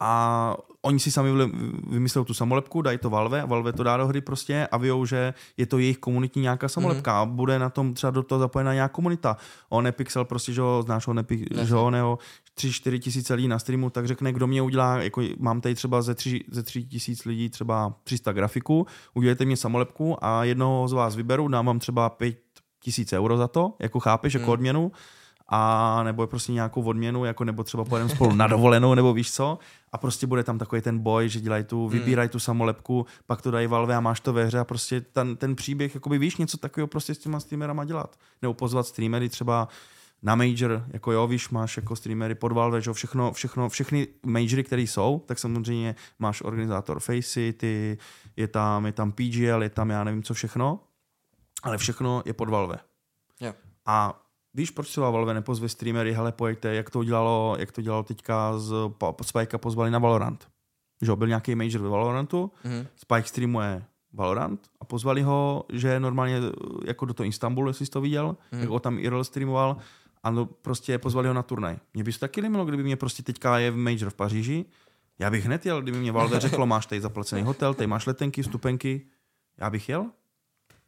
a oni si sami vymysleli tu samolepku, dají to Valve, a Valve to dá do hry prostě a vyjou, že je to jejich komunitní nějaká samolepka mm-hmm. a bude na tom třeba do toho zapojena nějaká komunita. On Pixel prostě, že ho, znáš ho, že ho, neho, 3-4 tisíce lidí na streamu, tak řekne, kdo mě udělá, jako mám tady třeba ze 3, ze 3 tisíc lidí třeba 300 grafiků, udělejte mě samolepku a jednoho z vás vyberu, dám vám třeba 5 tisíc euro za to, jako chápeš, jako mm. odměnu a nebo je prostě nějakou odměnu, jako nebo třeba pojedeme spolu na dovolenou, nebo víš co, a prostě bude tam takový ten boj, že dělají tu, hmm. vybírají tu samolepku, pak to dají Valve a máš to ve hře a prostě ten, ten příběh, jakoby víš něco takového prostě s těma streamerama dělat. Nebo pozvat streamery třeba na major, jako jo, víš, máš jako streamery pod Valve, že všechno, všechno, všechny majory, které jsou, tak samozřejmě máš organizátor Faceit, je tam, je tam PGL, je tam já nevím co všechno, ale všechno je pod Valve. Yeah. A Víš, proč třeba Valve nepozve streamery, hele, pojďte, jak to dělalo, jak to dělalo teďka z Spike pozvali na Valorant. Že byl nějaký major ve Valorantu, mm-hmm. Spike streamuje Valorant a pozvali ho, že normálně jako do toho Istanbulu, jestli jsi to viděl, mm-hmm. jak ho tam IRL streamoval a no, prostě pozvali ho na turnaj. Mě by se taky líbilo, kdyby mě prostě teďka je v major v Paříži, já bych hned jel, kdyby mě Valve řeklo, máš tady zaplacený hotel, tady máš letenky, vstupenky, já bych jel.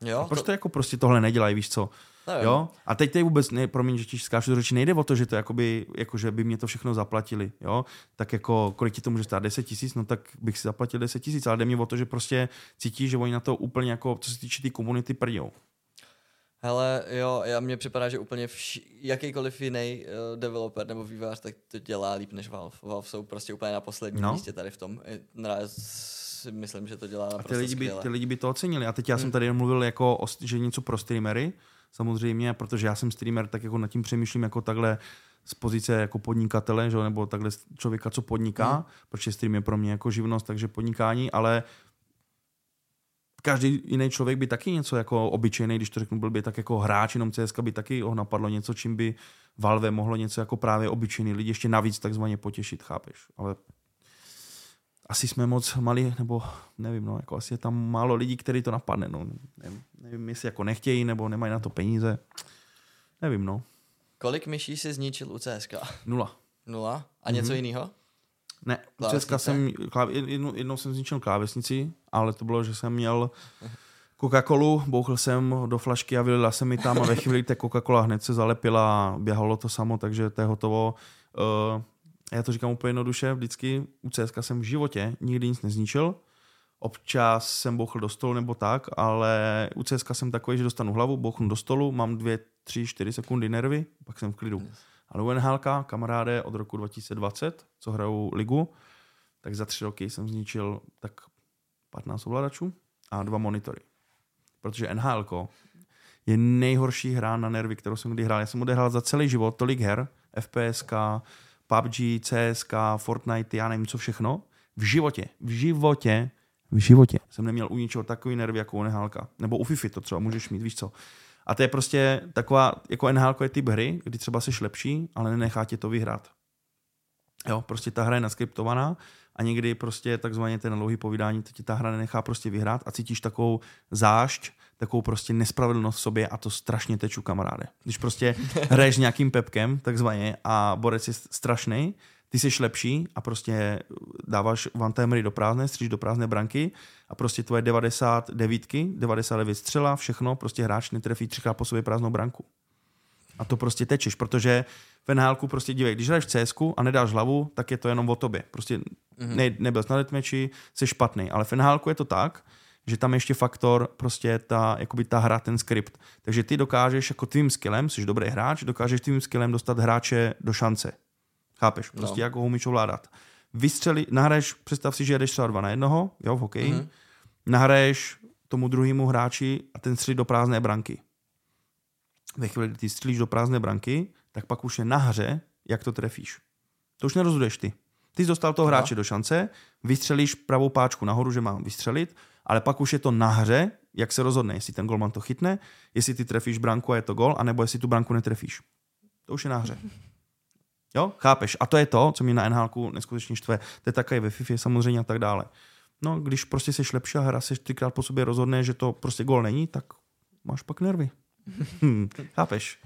Jo, a proč to... to jako prostě tohle nedělají, víš co? No, jo? A teď tady vůbec, ne, promiň, že ti skáču do řeči, nejde o to, že to jakoby, jako, že by mě to všechno zaplatili, jo? Tak jako, kolik ti to může stát, 10 tisíc, no tak bych si zaplatil 10 tisíc, ale jde mě o to, že prostě cítí, že oni na to úplně jako, co se týče té tý komunity, prdou. Hele, jo, já mně připadá, že úplně vš- jakýkoliv jiný uh, developer nebo vývojář, tak to dělá líp než Valve. Valve jsou prostě úplně na posledním no. místě tady v tom. Si myslím, že to dělá a ty lidi, by, ty lidi by to ocenili. A teď já hmm. jsem tady mluvil jako, o, že něco pro streamery, samozřejmě, protože já jsem streamer, tak jako nad tím přemýšlím jako takhle z pozice jako podnikatele, že, nebo takhle člověka, co podniká, hmm. protože stream je pro mě jako živnost, takže podnikání, ale každý jiný člověk by taky něco jako obyčejný, když to řeknu blbě, tak jako hráč jenom CSK by taky ho napadlo něco, čím by Valve mohlo něco jako právě obyčejný lidi ještě navíc takzvaně potěšit, chápeš? Ale asi jsme moc malí, nebo nevím, no, jako asi je tam málo lidí, který to napadne, no. Nevím, nevím, jestli jako nechtějí, nebo nemají na to peníze. Nevím, no. Kolik myší si zničil u CSK? Nula. Nula? A něco mm-hmm. jiného? Ne, u CSK jsem, klávě, jednou, jednou jsem zničil klávesnici, ale to bylo, že jsem měl Coca-Colu, bouchl jsem do flašky a vylila se mi tam a ve chvíli té Coca-Cola hned se zalepila a běhalo to samo, takže to je hotovo. Uh, já to říkám úplně jednoduše, vždycky u CSK jsem v životě nikdy nic nezničil. Občas jsem bouchl do stolu nebo tak, ale u CSK jsem takový, že dostanu hlavu, bouchnu do stolu, mám dvě, tři, čtyři sekundy nervy, pak jsem v klidu. Yes. Ale u NHL, kamaráde od roku 2020, co hrajou ligu, tak za tři roky jsem zničil tak 15 ovladačů a dva monitory. Protože NHL je nejhorší hra na nervy, kterou jsem kdy hrál. Já jsem odehrál za celý život tolik her, FPSK, PUBG, CSK, Fortnite, já nevím co všechno. V životě, v životě, v životě jsem neměl u ničeho takový nervy jako u Nehálka. Nebo u FIFA to třeba můžeš mít, víš co. A to je prostě taková, jako NHL je typ hry, kdy třeba jsi lepší, ale nenechá tě to vyhrát. Jo, prostě ta hra je naskriptovaná a někdy prostě takzvaně ten dlouhý povídání, ti ta hra nenechá prostě vyhrát a cítíš takovou zášť, takovou prostě nespravedlnost v sobě a to strašně teču kamaráde. Když prostě <laughs> hraješ nějakým pepkem, takzvaně, a borec je strašný, ty jsi lepší a prostě dáváš one do prázdné, stříš do prázdné branky a prostě tvoje 99, 99 střela, všechno, prostě hráč netrefí třikrát po sobě prázdnou branku. A to prostě tečeš, protože v NHL prostě dívej, když hraješ CS a nedáš hlavu, tak je to jenom o tobě. Prostě mm-hmm. ne, nebyl na deathmatchi, jsi špatný. Ale v NHL je to tak, že tam je ještě faktor prostě ta, jakoby ta hra, ten skript. Takže ty dokážeš jako tvým skillem, jsi dobrý hráč, dokážeš tvým skillem dostat hráče do šance. Chápeš? No. Prostě no. jako ho umíš ovládat. Vystřeli, nahraješ, představ si, že jedeš třeba dva na jednoho, jo, v hokeji, mm-hmm. nahraješ tomu druhému hráči a ten střelí do prázdné branky. Ve chvíli, kdy ty střílíš do prázdné branky, tak pak už je na hře, jak to trefíš. To už nerozhoduješ ty. Ty jsi dostal toho hráče do šance, vystřelíš pravou páčku nahoru, že mám vystřelit, ale pak už je to na hře, jak se rozhodne, jestli ten golman to chytne, jestli ty trefíš branku a je to gol, anebo jestli tu branku netrefíš. To už je na hře. <laughs> Jo, chápeš? A to je to, co mě na NHL neskutečně štve. To je také ve FIFA samozřejmě a tak dále. No, když prostě seš lepší a hra se třikrát po sobě rozhodne, že to prostě gol není, tak máš pak nervy. <laughs> Hm, chápeš?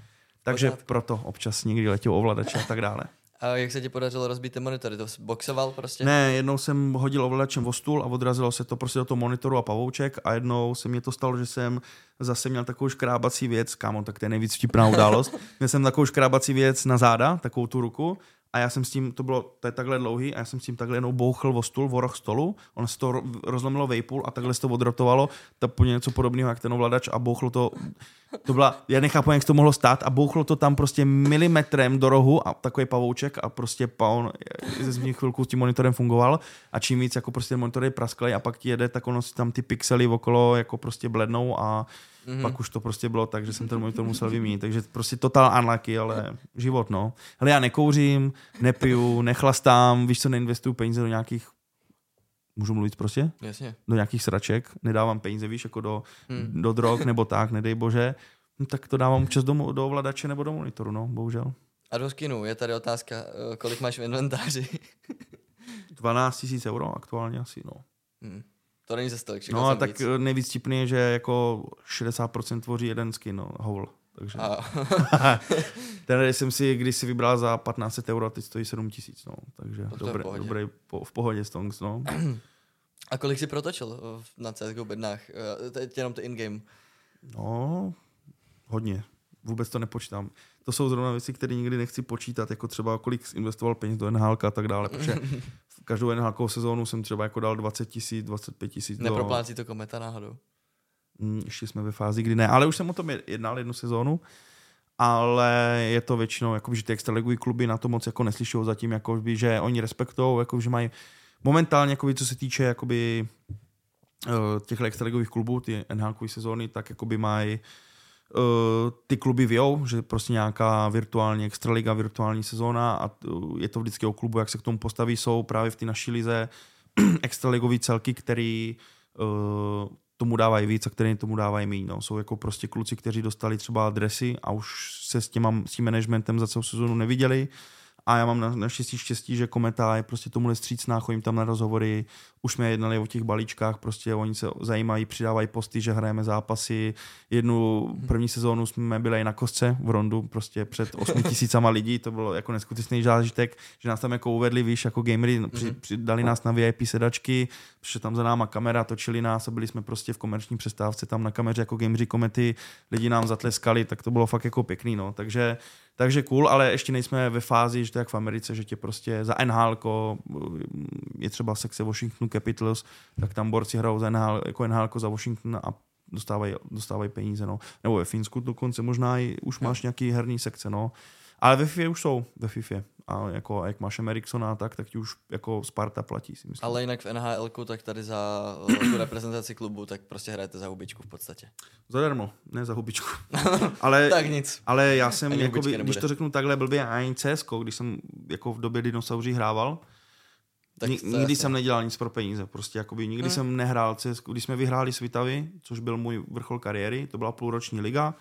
Takže proto občas někdy letěl ovladače a tak dále. A jak se ti podařilo rozbít ty monitory? To boxoval prostě? Ne, jednou jsem hodil ovladačem o stůl a odrazilo se to prostě do toho monitoru a pavouček a jednou se mi to stalo, že jsem zase měl takovou škrábací věc, kámo, tak to je nejvíc vtipná událost. <laughs> měl jsem takovou škrábací věc na záda, takovou tu ruku a já jsem s tím, to bylo, to je takhle dlouhý, a já jsem s tím takhle jenom bouchl o stůl, o roh stolu, ono se to rozlomilo vejpůl a takhle se to odrotovalo, to po něco podobného jak ten ovladač a bouchlo to, to byla, já nechápu, jak to mohlo stát. A bouchlo to tam prostě milimetrem do rohu a takový pavouček a prostě paon ze mě chvilku s tím monitorem fungoval. A čím víc jako prostě ten monitor je prasklej a pak ti jede, tak ono si tam ty pixely okolo jako prostě blednou a Mm-hmm. Pak už to prostě bylo tak, že jsem ten monitor musel vyměnit. Takže prostě total unlucky, ale život, no. Ale já nekouřím, nepiju, nechlastám, víš co, neinvestuju peníze do nějakých Můžu mluvit prostě? Jasně. Do nějakých sraček, nedávám peníze, víš, jako do, hmm. do drog nebo tak, nedej bože. No, tak to dávám čas do, do ovladače nebo do monitoru, no, bohužel. A do skinu je tady otázka, eh, kolik máš v inventáři? 12 000 euro aktuálně asi, no. Hmm. To není zase tolik. No a tak víc. nejvíc tipný je, že jako 60% tvoří jeden skin, no, hole. Takže. A... <laughs> Ten jsem si když si vybral za 15 euro a teď stojí 7 tisíc, no. Takže no dobrý, v dobrý, po, v pohodě stonks, no. <clears throat> A kolik jsi protočil eh, na CSGO bednách? Eh, teď jenom to in-game. No, hodně. Vůbec to nepočítám. To jsou zrovna věci, které nikdy nechci počítat, jako třeba kolik investoval peněz do NHL a tak dále, protože <laughs> každou NHL sezónu jsem třeba jako dal 20 tisíc, 25 tisíc. Neproplácí to kometa náhodou? Hmm, ještě jsme ve fázi, kdy ne, ale už jsem o tom jednal jednu sezónu, ale je to většinou, jako, že ty extraligový kluby na to moc jako neslyší zatím, jako, že oni respektují, jako, že mají momentálně, jako, co se týče jakoby, eh, těchto extraligových klubů, ty NHL sezóny, tak jakoby mají uh, ty kluby vějou, že prostě nějaká virtuální extraliga, virtuální sezóna a je to vždycky o klubu, jak se k tomu postaví, jsou právě v té naší lize <clears throat> extraligový celky, který uh, tomu dávají víc a který tomu dávají méně. No. Jsou jako prostě kluci, kteří dostali třeba adresy a už se s, těma, s tím managementem za celou sezónu neviděli a já mám na, naštěstí štěstí, že Kometa je prostě tomu střícná, chodím tam na rozhovory, už jsme jednali o těch balíčkách, prostě oni se zajímají, přidávají posty, že hrajeme zápasy. Jednu první sezónu jsme byli na kostce v Rondu, prostě před 8 <laughs> tisícama lidí, to bylo jako neskutečný zážitek, že nás tam jako uvedli, víš, jako gamery, no, při, při, dali nás na VIP sedačky, přišla tam za náma kamera, točili nás a byli jsme prostě v komerční přestávce tam na kameře jako gamery komety, lidi nám zatleskali, tak to bylo fakt jako pěkný, no. Takže takže cool, ale ještě nejsme ve fázi, že to jak v Americe, že tě prostě za NHL je třeba sekce Washington Capitals, tak tam borci hrajou za NHL, jako NHL za Washington a dostávají, dostávají peníze, no. Nebo ve Finsku dokonce možná i už máš nějaký herní sekce, no. Ale ve FIFA už jsou, ve FIFA. A jako, jak máš Ericssona, tak, tak ti už jako Sparta platí, si myslím. Ale jinak v NHL, tak tady za tu reprezentaci klubu, tak prostě hrajete za hubičku v podstatě. Zadarmo, ne za hubičku. <laughs> ale, tak nic. Ale já jsem, jakoby, když to řeknu takhle blbě, ani CS, když jsem jako v době dinosauří hrával, tak Ni- nikdy jasný. jsem nedělal nic pro peníze, prostě jakoby nikdy hmm. jsem nehrál CS, když jsme vyhráli Svitavy, což byl můj vrchol kariéry, to byla půlroční liga,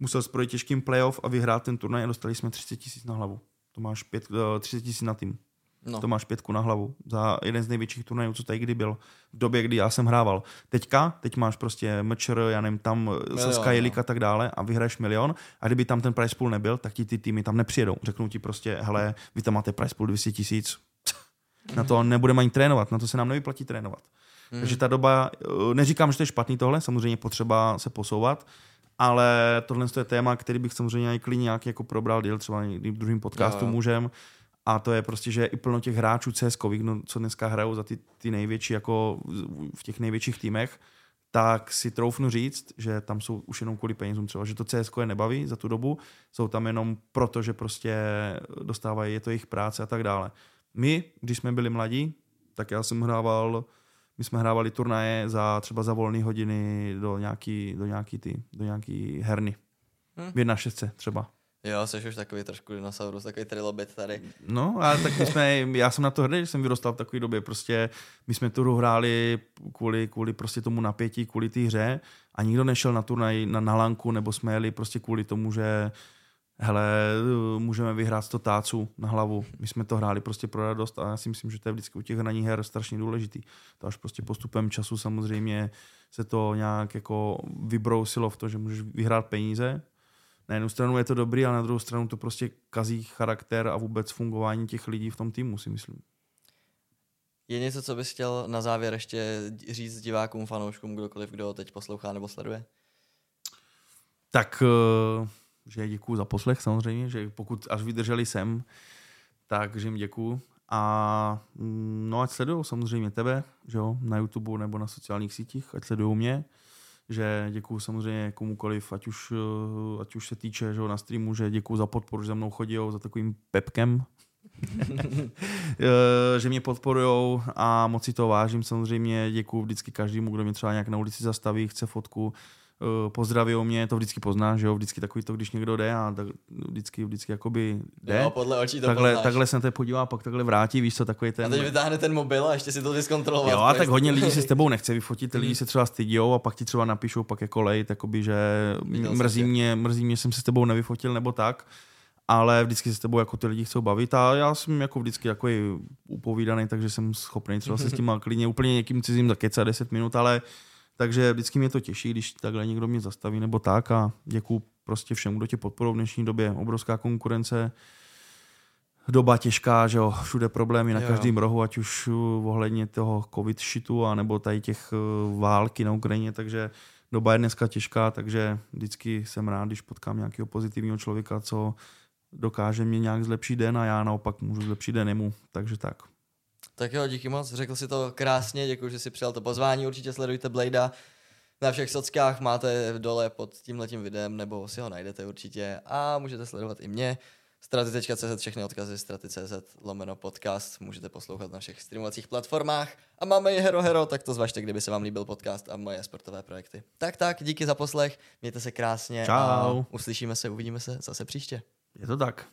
musel projít těžkým playoff a vyhrát ten turnaj a dostali jsme 30 tisíc na hlavu. To máš 5, 30 tisíc na tým. No. To máš pětku na hlavu za jeden z největších turnajů, co tady kdy byl. V době, kdy já jsem hrával. Teďka, teď máš prostě mečer, já nevím, tam Saska, Jelik no. a tak dále a vyhraješ milion a kdyby tam ten price pool nebyl, tak ti ty týmy tam nepřijedou. Řeknou ti prostě, hele, vy tam máte price pool 200 tisíc, <laughs> na to nebudeme ani trénovat, na to se nám nevyplatí trénovat. Mm. Takže ta doba, eh, neříkám, že to je špatný tohle, samozřejmě potřeba se posouvat, ale tohle je téma, který bych samozřejmě i klidně nějak jako probral díl, třeba v druhém podcastu jo. můžem. A to je prostě, že i plno těch hráčů CS, no, co dneska hrajou za ty, ty největší, jako v těch největších týmech, tak si troufnu říct, že tam jsou už jenom kvůli penězům třeba, že to CS je nebaví za tu dobu, jsou tam jenom proto, že prostě dostávají, je to jejich práce a tak dále. My, když jsme byli mladí, tak já jsem hrával my jsme hrávali turnaje za třeba za volné hodiny do nějaký, do nějaký, ty, do nějaký herny. Hmm. V 1.6 třeba. Jo, jsi už takový trošku dinosaurus, takový trilobit tady. No, ale tak my jsme, já jsem na to hrdý, že jsem vyrostal v takové době, prostě my jsme tu hru hráli kvůli, kvůli prostě tomu napětí, kvůli té hře a nikdo nešel na turnaj na, na lanku, nebo jsme jeli prostě kvůli tomu, že hele, můžeme vyhrát 100 táců na hlavu. My jsme to hráli prostě pro radost a já si myslím, že to je vždycky u těch hraní her strašně důležitý. To až prostě postupem času samozřejmě se to nějak jako vybrousilo v to, že můžeš vyhrát peníze. Na jednu stranu je to dobrý, a na druhou stranu to prostě kazí charakter a vůbec fungování těch lidí v tom týmu, si myslím. Je něco, co bys chtěl na závěr ještě říct divákům, fanouškům, kdokoliv, kdo teď poslouchá nebo sleduje? Tak uh že děkuju za poslech samozřejmě, že pokud až vydrželi sem, tak že jim děkuju. A mm, no ať sledují samozřejmě tebe, že jo, na YouTube nebo na sociálních sítích, ať sledují mě, že děkuju samozřejmě komukoliv, ať už, eh, ať už se týče že jo, na streamu, že děkuju za podporu, že za mnou chodí za takovým pepkem, <laughs> eh, že mě podporují a moc si to vážím. Samozřejmě děkuju vždycky každému, kdo mě třeba nějak na ulici zastaví, chce fotku, uh, pozdraví o mě, to vždycky poznáš, že jo, vždycky takový to, když někdo jde a tak vždycky, vždycky jakoby jde. Jo, podle očí to takhle, poznáš. takhle se na to podívá, pak takhle vrátí, víš co, takový ten... A teď vytáhne ten mobil a ještě si to zkontrolovat. Jo, a tak hodně lidí si s tebou nechce vyfotit, lidi se třeba stydí a pak ti třeba napíšou pak jako lejt, jakoby, že mrzí mě, mrzí mě, jsem se s tebou nevyfotil nebo tak ale vždycky se s tebou jako ty lidi chcou bavit a já jsem jako vždycky jako upovídaný, takže jsem schopný třeba se s tím klidně úplně někým cizím zakecat 10 minut, ale takže vždycky mě to těší, když takhle někdo mě zastaví nebo tak a děkuju prostě všem, kdo tě podporují v dnešní době. Obrovská konkurence, doba těžká, že jo, všude problémy na jo. každém rohu, ať už ohledně toho covid shitu, a nebo tady těch uh, války na Ukrajině, takže doba je dneska těžká, takže vždycky jsem rád, když potkám nějakého pozitivního člověka, co dokáže mě nějak zlepšit den a já naopak můžu zlepšit den jemu, takže tak. Tak jo, díky moc, řekl si to krásně, děkuji, že si přijal to pozvání, určitě sledujte Blada na všech sockách, máte dole pod tímhletím videem, nebo si ho najdete určitě a můžete sledovat i mě. Straty.cz, všechny odkazy straty.cz, lomeno podcast, můžete poslouchat na všech streamovacích platformách a máme i Hero Hero, tak to zvažte, kdyby se vám líbil podcast a moje sportové projekty. Tak tak, díky za poslech, mějte se krásně Čau. a uslyšíme se, uvidíme se zase příště. Je to tak.